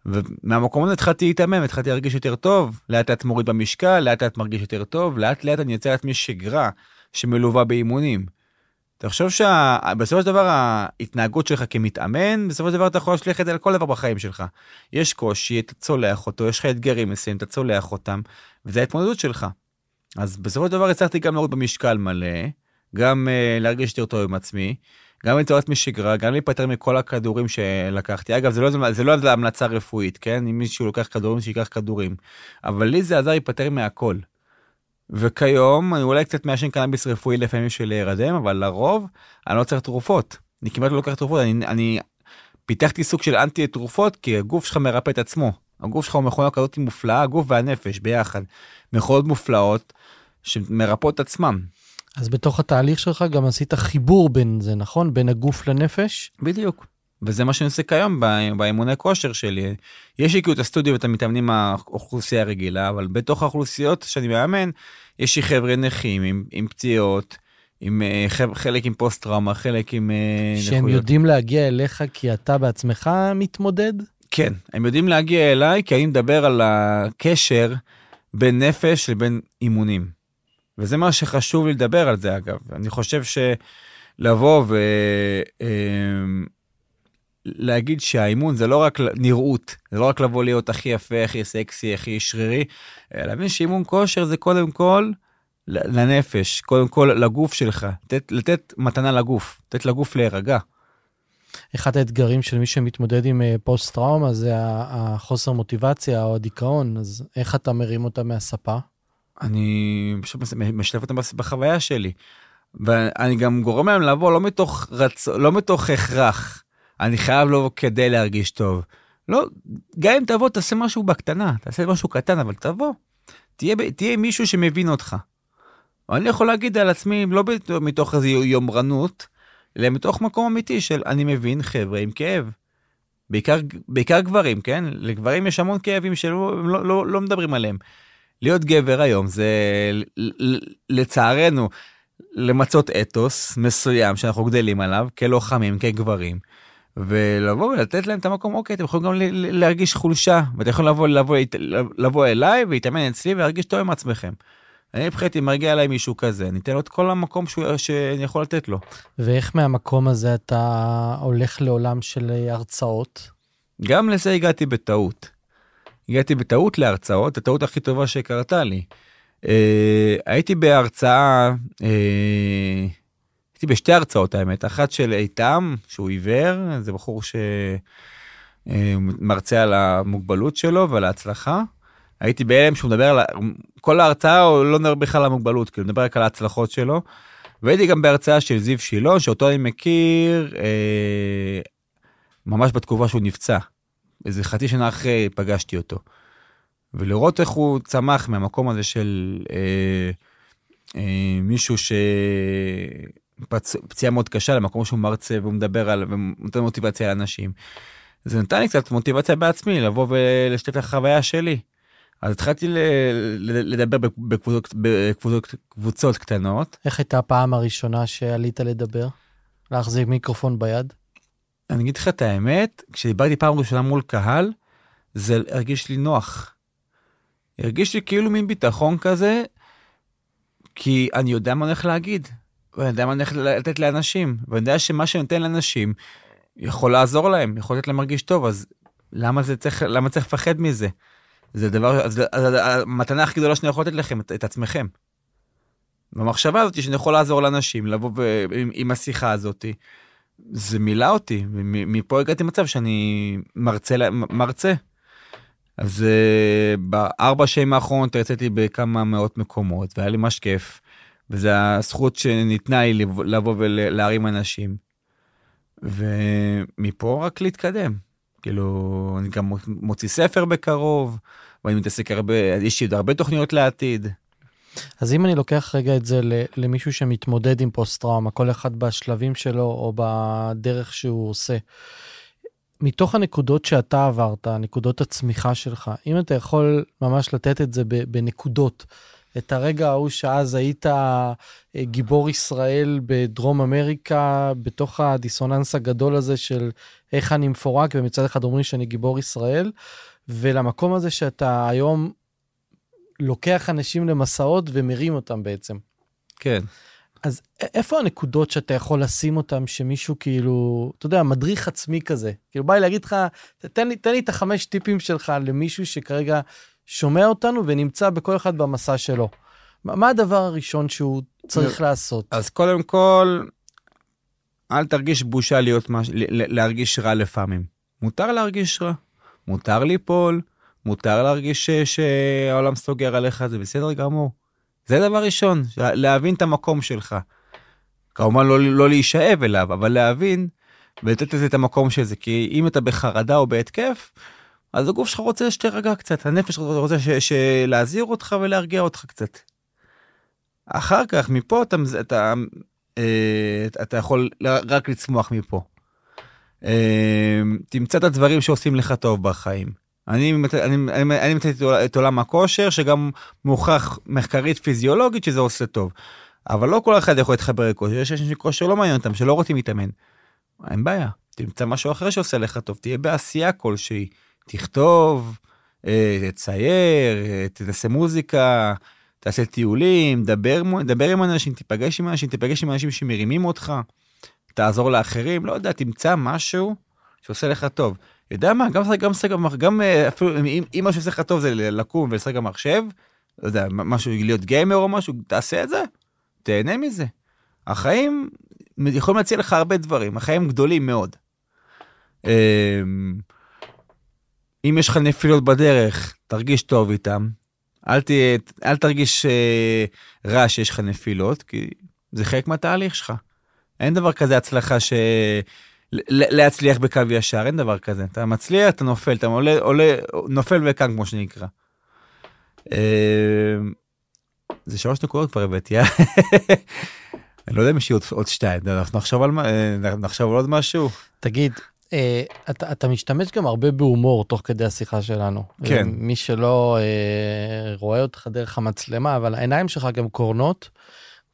ומהמקום הזה התחלתי להתאמן, התחלתי להרגיש יותר טוב, לאט לאט מוריד במשקל, לאט לאט מרגיש יותר טוב, לאט לאט אני יוצא לעצמי שגרה שמלווה באימונים. תחשוב שבסופו של דבר ההתנהגות שלך כמתאמן, בסופו של דבר אתה יכול להשליך את זה על כל דבר בחיים שלך. יש קושי, אתה צולח אותו, יש לך אתגרים מסוימים, אתה צולח אותם, וזה ההתמודדות שלך. אז בסופו של דבר הצלחתי גם להוריד במשקל מלא, גם uh, להרגיש יותר טוב עם עצמי, גם ליצור לעצמי שגרה, גם להיפטר מכל הכדורים שלקחתי. אגב, זה לא, זה לא המלצה רפואית, כן? אם מישהו לוקח כדורים, שייקח כדורים. אבל לי זה עזר להיפטר מהכל. וכיום אני אולי קצת מעשן קנאביס רפואי לפעמים בשביל להירדם, אבל לרוב אני לא צריך תרופות. אני כמעט לא לוקח תרופות, אני, אני פיתחתי סוג של אנטי תרופות, כי הגוף שלך מרפא את עצמו. הגוף שלך הוא מכונה כזאת מופלאה, הגוף והנפש ביחד. מכונות מופלאות שמרפאות את עצמם. אז בתוך התהליך שלך גם עשית חיבור בין זה, נכון? בין הגוף לנפש? בדיוק. וזה מה שאני עושה כיום באימוני כושר שלי. יש לי כאילו את הסטודיו ואת המתאמנים האוכלוסייה הרגילה, אבל בתוך האוכלוסיות שאני מאמן, יש לי חבר'ה נכים עם, עם פציעות, עם חלק עם פוסט טראומה, חלק עם שהם נכויות. יודעים להגיע אליך כי אתה בעצמך מתמודד? כן, הם יודעים להגיע אליי כי אני מדבר על הקשר בין נפש לבין אימונים. וזה מה שחשוב לי לדבר על זה אגב. אני חושב שלבוא ו... להגיד שהאימון זה לא רק נראות, זה לא רק לבוא להיות הכי יפה, הכי סקסי, הכי שרירי, להבין שאימון כושר זה קודם כל לנפש, קודם כל לגוף שלך, לתת, לתת מתנה לגוף, לתת לגוף להירגע. אחד האתגרים של מי שמתמודד עם אה, פוסט טראומה זה החוסר מוטיבציה או הדיכאון, אז איך אתה מרים אותה מהספה? אני פשוט משלב אותם בחוויה שלי. ואני גם גורם להם לבוא לא מתוך רצ... לא מתוך הכרח. אני חייב לבוא כדי להרגיש טוב. לא, גם אם תבוא תעשה משהו בקטנה, תעשה משהו קטן, אבל תבוא. תהיה, תהיה מישהו שמבין אותך. אני יכול להגיד על עצמי, לא מתוך איזו יומרנות, אלא מתוך מקום אמיתי של אני מבין חבר'ה עם כאב. בעיקר, בעיקר גברים, כן? לגברים יש המון כאבים שלא לא, לא, לא מדברים עליהם. להיות גבר היום זה לצערנו למצות אתוס מסוים שאנחנו גדלים עליו כלוחמים, כגברים. ולבוא ולתת להם את המקום, אוקיי, אתם יכולים גם להרגיש חולשה, ואתם יכולים לבוא, לבוא, לבוא אליי ולהתאמן אצלי ולהרגיש טוב עם עצמכם. אני מבחינתי מרגיע עליי מישהו כזה, אני אתן לו את כל המקום שהוא, שאני יכול לתת לו. ואיך מהמקום הזה אתה הולך לעולם של הרצאות? גם לזה הגעתי בטעות. הגעתי בטעות להרצאות, הטעות הכי טובה שקרתה לי. אה, הייתי בהרצאה, אה, הייתי בשתי הרצאות האמת, אחת של איתם, שהוא עיוור, זה בחור שמרצה אה, על המוגבלות שלו ועל ההצלחה. הייתי בהלם שהוא מדבר על, כל ההרצאה הוא לא מדבר בכלל על המוגבלות, כאילו מדבר רק על ההצלחות שלו. והייתי גם בהרצאה של זיו שילון, שאותו אני מכיר אה, ממש בתקופה שהוא נפצע. איזה חצי שנה אחרי פגשתי אותו. ולראות איך הוא צמח מהמקום הזה של אה, אה, מישהו שפציעה מאוד קשה למקום שהוא מרצה והוא מדבר על ונותן מוטיבציה לאנשים. זה נתן לי קצת מוטיבציה בעצמי לבוא ולשתף את החוויה שלי. אז התחלתי ל- ל- לדבר בקבוצות, בקבוצות קבוצות קטנות. איך הייתה הפעם הראשונה שעלית לדבר? להחזיק מיקרופון ביד? אני אגיד לך את האמת, כשדיברתי פעם ראשונה מול קהל, זה הרגיש לי נוח. הרגיש לי כאילו מין ביטחון כזה, כי אני יודע מה אני הולך להגיד, ואני יודע מה אני הולך לתת לאנשים, ואני יודע שמה שאני נותן לאנשים יכול לעזור להם, יכול לתת להם להרגיש טוב, אז למה זה צריך, למה צריך לפחד מזה? זה דבר, זה, המתנה הכי גדולה שאני יכול לתת לכם, את, את עצמכם. והמחשבה הזאת שאני יכול לעזור לאנשים, לבוא ו, עם, עם השיחה הזאת, זה מילא אותי, ומפה הגעתי למצב שאני מרצה, מרצה. אז uh, בארבע שנים האחרונות הרציתי בכמה מאות מקומות, והיה לי ממש כיף. וזו הזכות שניתנה לי לבוא ולהרים אנשים. ומפה רק להתקדם. כאילו, אני גם מוציא ספר בקרוב, ואני מתעסק הרבה, יש לי עוד הרבה תוכניות לעתיד. אז אם אני לוקח רגע את זה למישהו שמתמודד עם פוסט-טראומה, כל אחד בשלבים שלו או בדרך שהוא עושה, מתוך הנקודות שאתה עברת, נקודות הצמיחה שלך, אם אתה יכול ממש לתת את זה בנקודות, את הרגע ההוא שאז היית אה, גיבור ישראל בדרום אמריקה, בתוך הדיסוננס הגדול הזה של איך אני מפורק, ומצד אחד אומרים שאני גיבור ישראל, ולמקום הזה שאתה היום לוקח אנשים למסעות ומרים אותם בעצם. כן. אז איפה הנקודות שאתה יכול לשים אותם שמישהו כאילו, אתה יודע, מדריך עצמי כזה, כאילו בא לי להגיד לך, תן לי, תן לי את החמש טיפים שלך למישהו שכרגע שומע אותנו ונמצא בכל אחד במסע שלו. מה, הדבר הראשון שהוא צריך לעשות? אז קודם כל, אל תרגיש בושה להיות מש... להרגיש רע לפעמים. מותר להרגיש רע, מותר ליפול, מותר להרגיש שהעולם סוגר עליך, זה בסדר גמור. זה דבר ראשון, להבין את המקום שלך. כמובן לא, לא להישאב אליו, אבל להבין ולתת לזה את המקום של זה, כי אם אתה בחרדה או בהתקף, אז הגוף שלך רוצה שתירגע קצת, הנפש שלך רוצה להזהיר אותך ולהרגיע אותך קצת. אחר כך, מפה אתה, אתה, אה, אתה יכול רק לצמוח מפה. אה, תמצא את הדברים שעושים לך טוב בחיים. אני, אני, אני, אני מצאתי את עולם הכושר שגם מוכח מחקרית פיזיולוגית שזה עושה טוב. אבל לא כל אחד יכול להתחבר לכושר, יש אנשים שכושר לא מעניין אותם, שלא רוצים להתאמן. אין בעיה, תמצא משהו אחר שעושה לך טוב, תהיה בעשייה כלשהי, תכתוב, אה, תצייר, אה, תעשה מוזיקה, תעשה טיולים, דבר, דבר עם אנשים, תיפגש עם אנשים, תיפגש עם אנשים שמרימים אותך, תעזור לאחרים, לא יודע, תמצא משהו שעושה לך טוב. יודע מה, גם גם גם, גם אה, אפילו אם, אם מה שעושה לך טוב זה לקום ולשחק במחשב, לא יודע, משהו, להיות גיימר או משהו, תעשה את זה, תהנה מזה. החיים יכולים להציע לך הרבה דברים, החיים גדולים מאוד. אם יש לך נפילות בדרך, תרגיש טוב איתם. אל, ת, אל תרגיש אה, רע שיש לך נפילות, כי זה חלק מהתהליך שלך. אין דבר כזה הצלחה ש... להצליח בקו ישר, אין דבר כזה. אתה מצליח, אתה נופל, אתה עולה, עולה, נופל וקם כמו שנקרא. אה, זה שלוש נקודות כבר הבאתי, אה? אני לא יודע אם יש עוד שתיים, אנחנו נחשוב על, אה, עוד משהו. תגיד, אה, אתה, אתה משתמש גם הרבה בהומור תוך כדי השיחה שלנו. כן. מי שלא אה, רואה אותך דרך המצלמה, אבל העיניים שלך גם קורנות,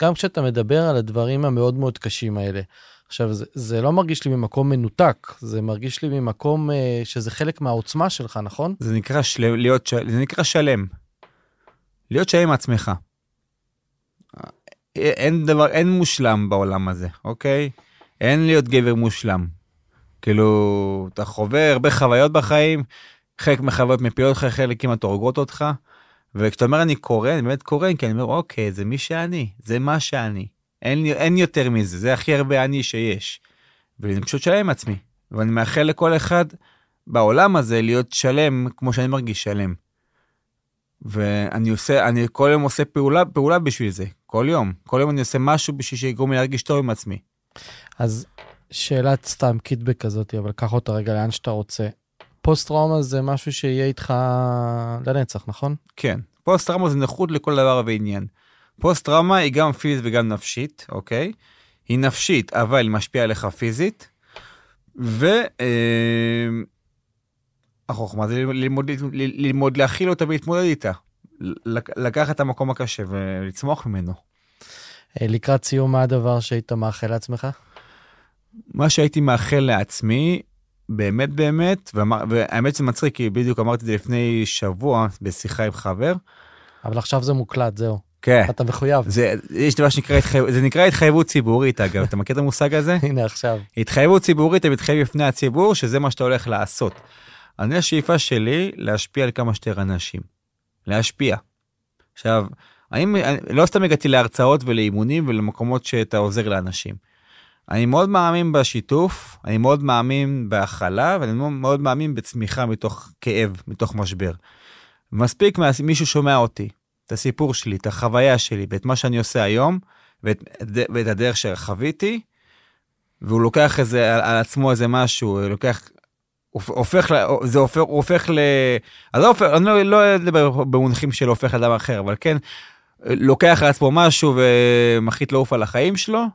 גם כשאתה מדבר על הדברים המאוד מאוד קשים האלה. עכשיו, זה, זה לא מרגיש לי ממקום מנותק, זה מרגיש לי ממקום אה, שזה חלק מהעוצמה שלך, נכון? זה נקרא, של... להיות, זה נקרא שלם. להיות שלם עם עצמך. אין דבר, אין מושלם בעולם הזה, אוקיי? אין להיות גבר מושלם. כאילו, אתה חווה הרבה חוויות בחיים, חלק מהחוויות מפילות אותך, חלק כמעט הורגות אותך. וכשאתה אומר אני קורא, אני באמת קורא, כי אני אומר, אוקיי, זה מי שאני, זה מה שאני. אין, אין יותר מזה, זה הכי הרבה אני שיש. ואני פשוט שלם עם עצמי. ואני מאחל לכל אחד בעולם הזה להיות שלם כמו שאני מרגיש שלם. ואני עושה, אני כל יום עושה פעולה, פעולה בשביל זה, כל יום. כל יום אני עושה משהו בשביל שיגרום לי להרגיש טוב עם עצמי. אז שאלת סתם קיטבג כזאת, אבל קח אותה רגע לאן שאתה רוצה. פוסט טראומה זה משהו שיהיה איתך לנצח, נכון? כן, פוסט טראומה זה נכות לכל דבר ועניין. פוסט טראומה היא גם פיזית וגם נפשית, אוקיי? היא נפשית, אבל היא משפיעה עליך פיזית. והחוכמה אה, זה ללמוד, ללמוד להכיל אותה ולהתמודד איתה. לקחת את המקום הקשה ולצמוח ממנו. אה, לקראת סיום, מה הדבר שהיית מאחל לעצמך? מה שהייתי מאחל לעצמי, באמת באמת, והאמת שזה מצחיק, כי בדיוק אמרתי את זה לפני שבוע בשיחה עם חבר. אבל עכשיו זה מוקלט, זהו. כן. אתה מחויב. זה, יש דבר שנקרא, זה נקרא התחייבות ציבורית אגב, אתה מכיר את המושג הזה? הנה עכשיו. התחייבות ציבורית, אתה מתחייב בפני הציבור שזה מה שאתה הולך לעשות. אני השאיפה שלי להשפיע על כמה שיותר אנשים. להשפיע. עכשיו, אני לא סתם הגעתי להרצאות ולאימונים ולמקומות שאתה עוזר לאנשים. אני מאוד מאמין בשיתוף, אני מאוד מאמין בהכלה, ואני מאוד מאמין בצמיחה מתוך כאב, מתוך משבר. מספיק מישהו שומע אותי, את הסיפור שלי, את החוויה שלי, ואת מה שאני עושה היום, ואת, ואת הדרך שחוויתי, והוא לוקח איזה, על, על עצמו איזה משהו, לוקח, הופך, זה הופך, הוא הופך ל... אני לא, הופך, אני לא, לא אדבר במונחים של הופך לאדם אחר, אבל כן, לוקח על עצמו משהו ומחליט לעוף על החיים שלו,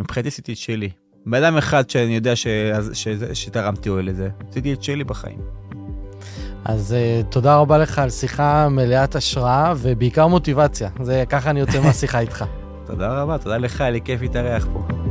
מבחינתי עשיתי את שלי. בן אדם אחד שאני יודע ש... ש... שתרמתי לו לזה, עשיתי את שלי בחיים. אז uh, תודה רבה לך על שיחה מלאת השראה ובעיקר מוטיבציה. זה ככה אני יוצא מהשיחה איתך. תודה רבה, תודה לך, היה לי כיף להתארח פה.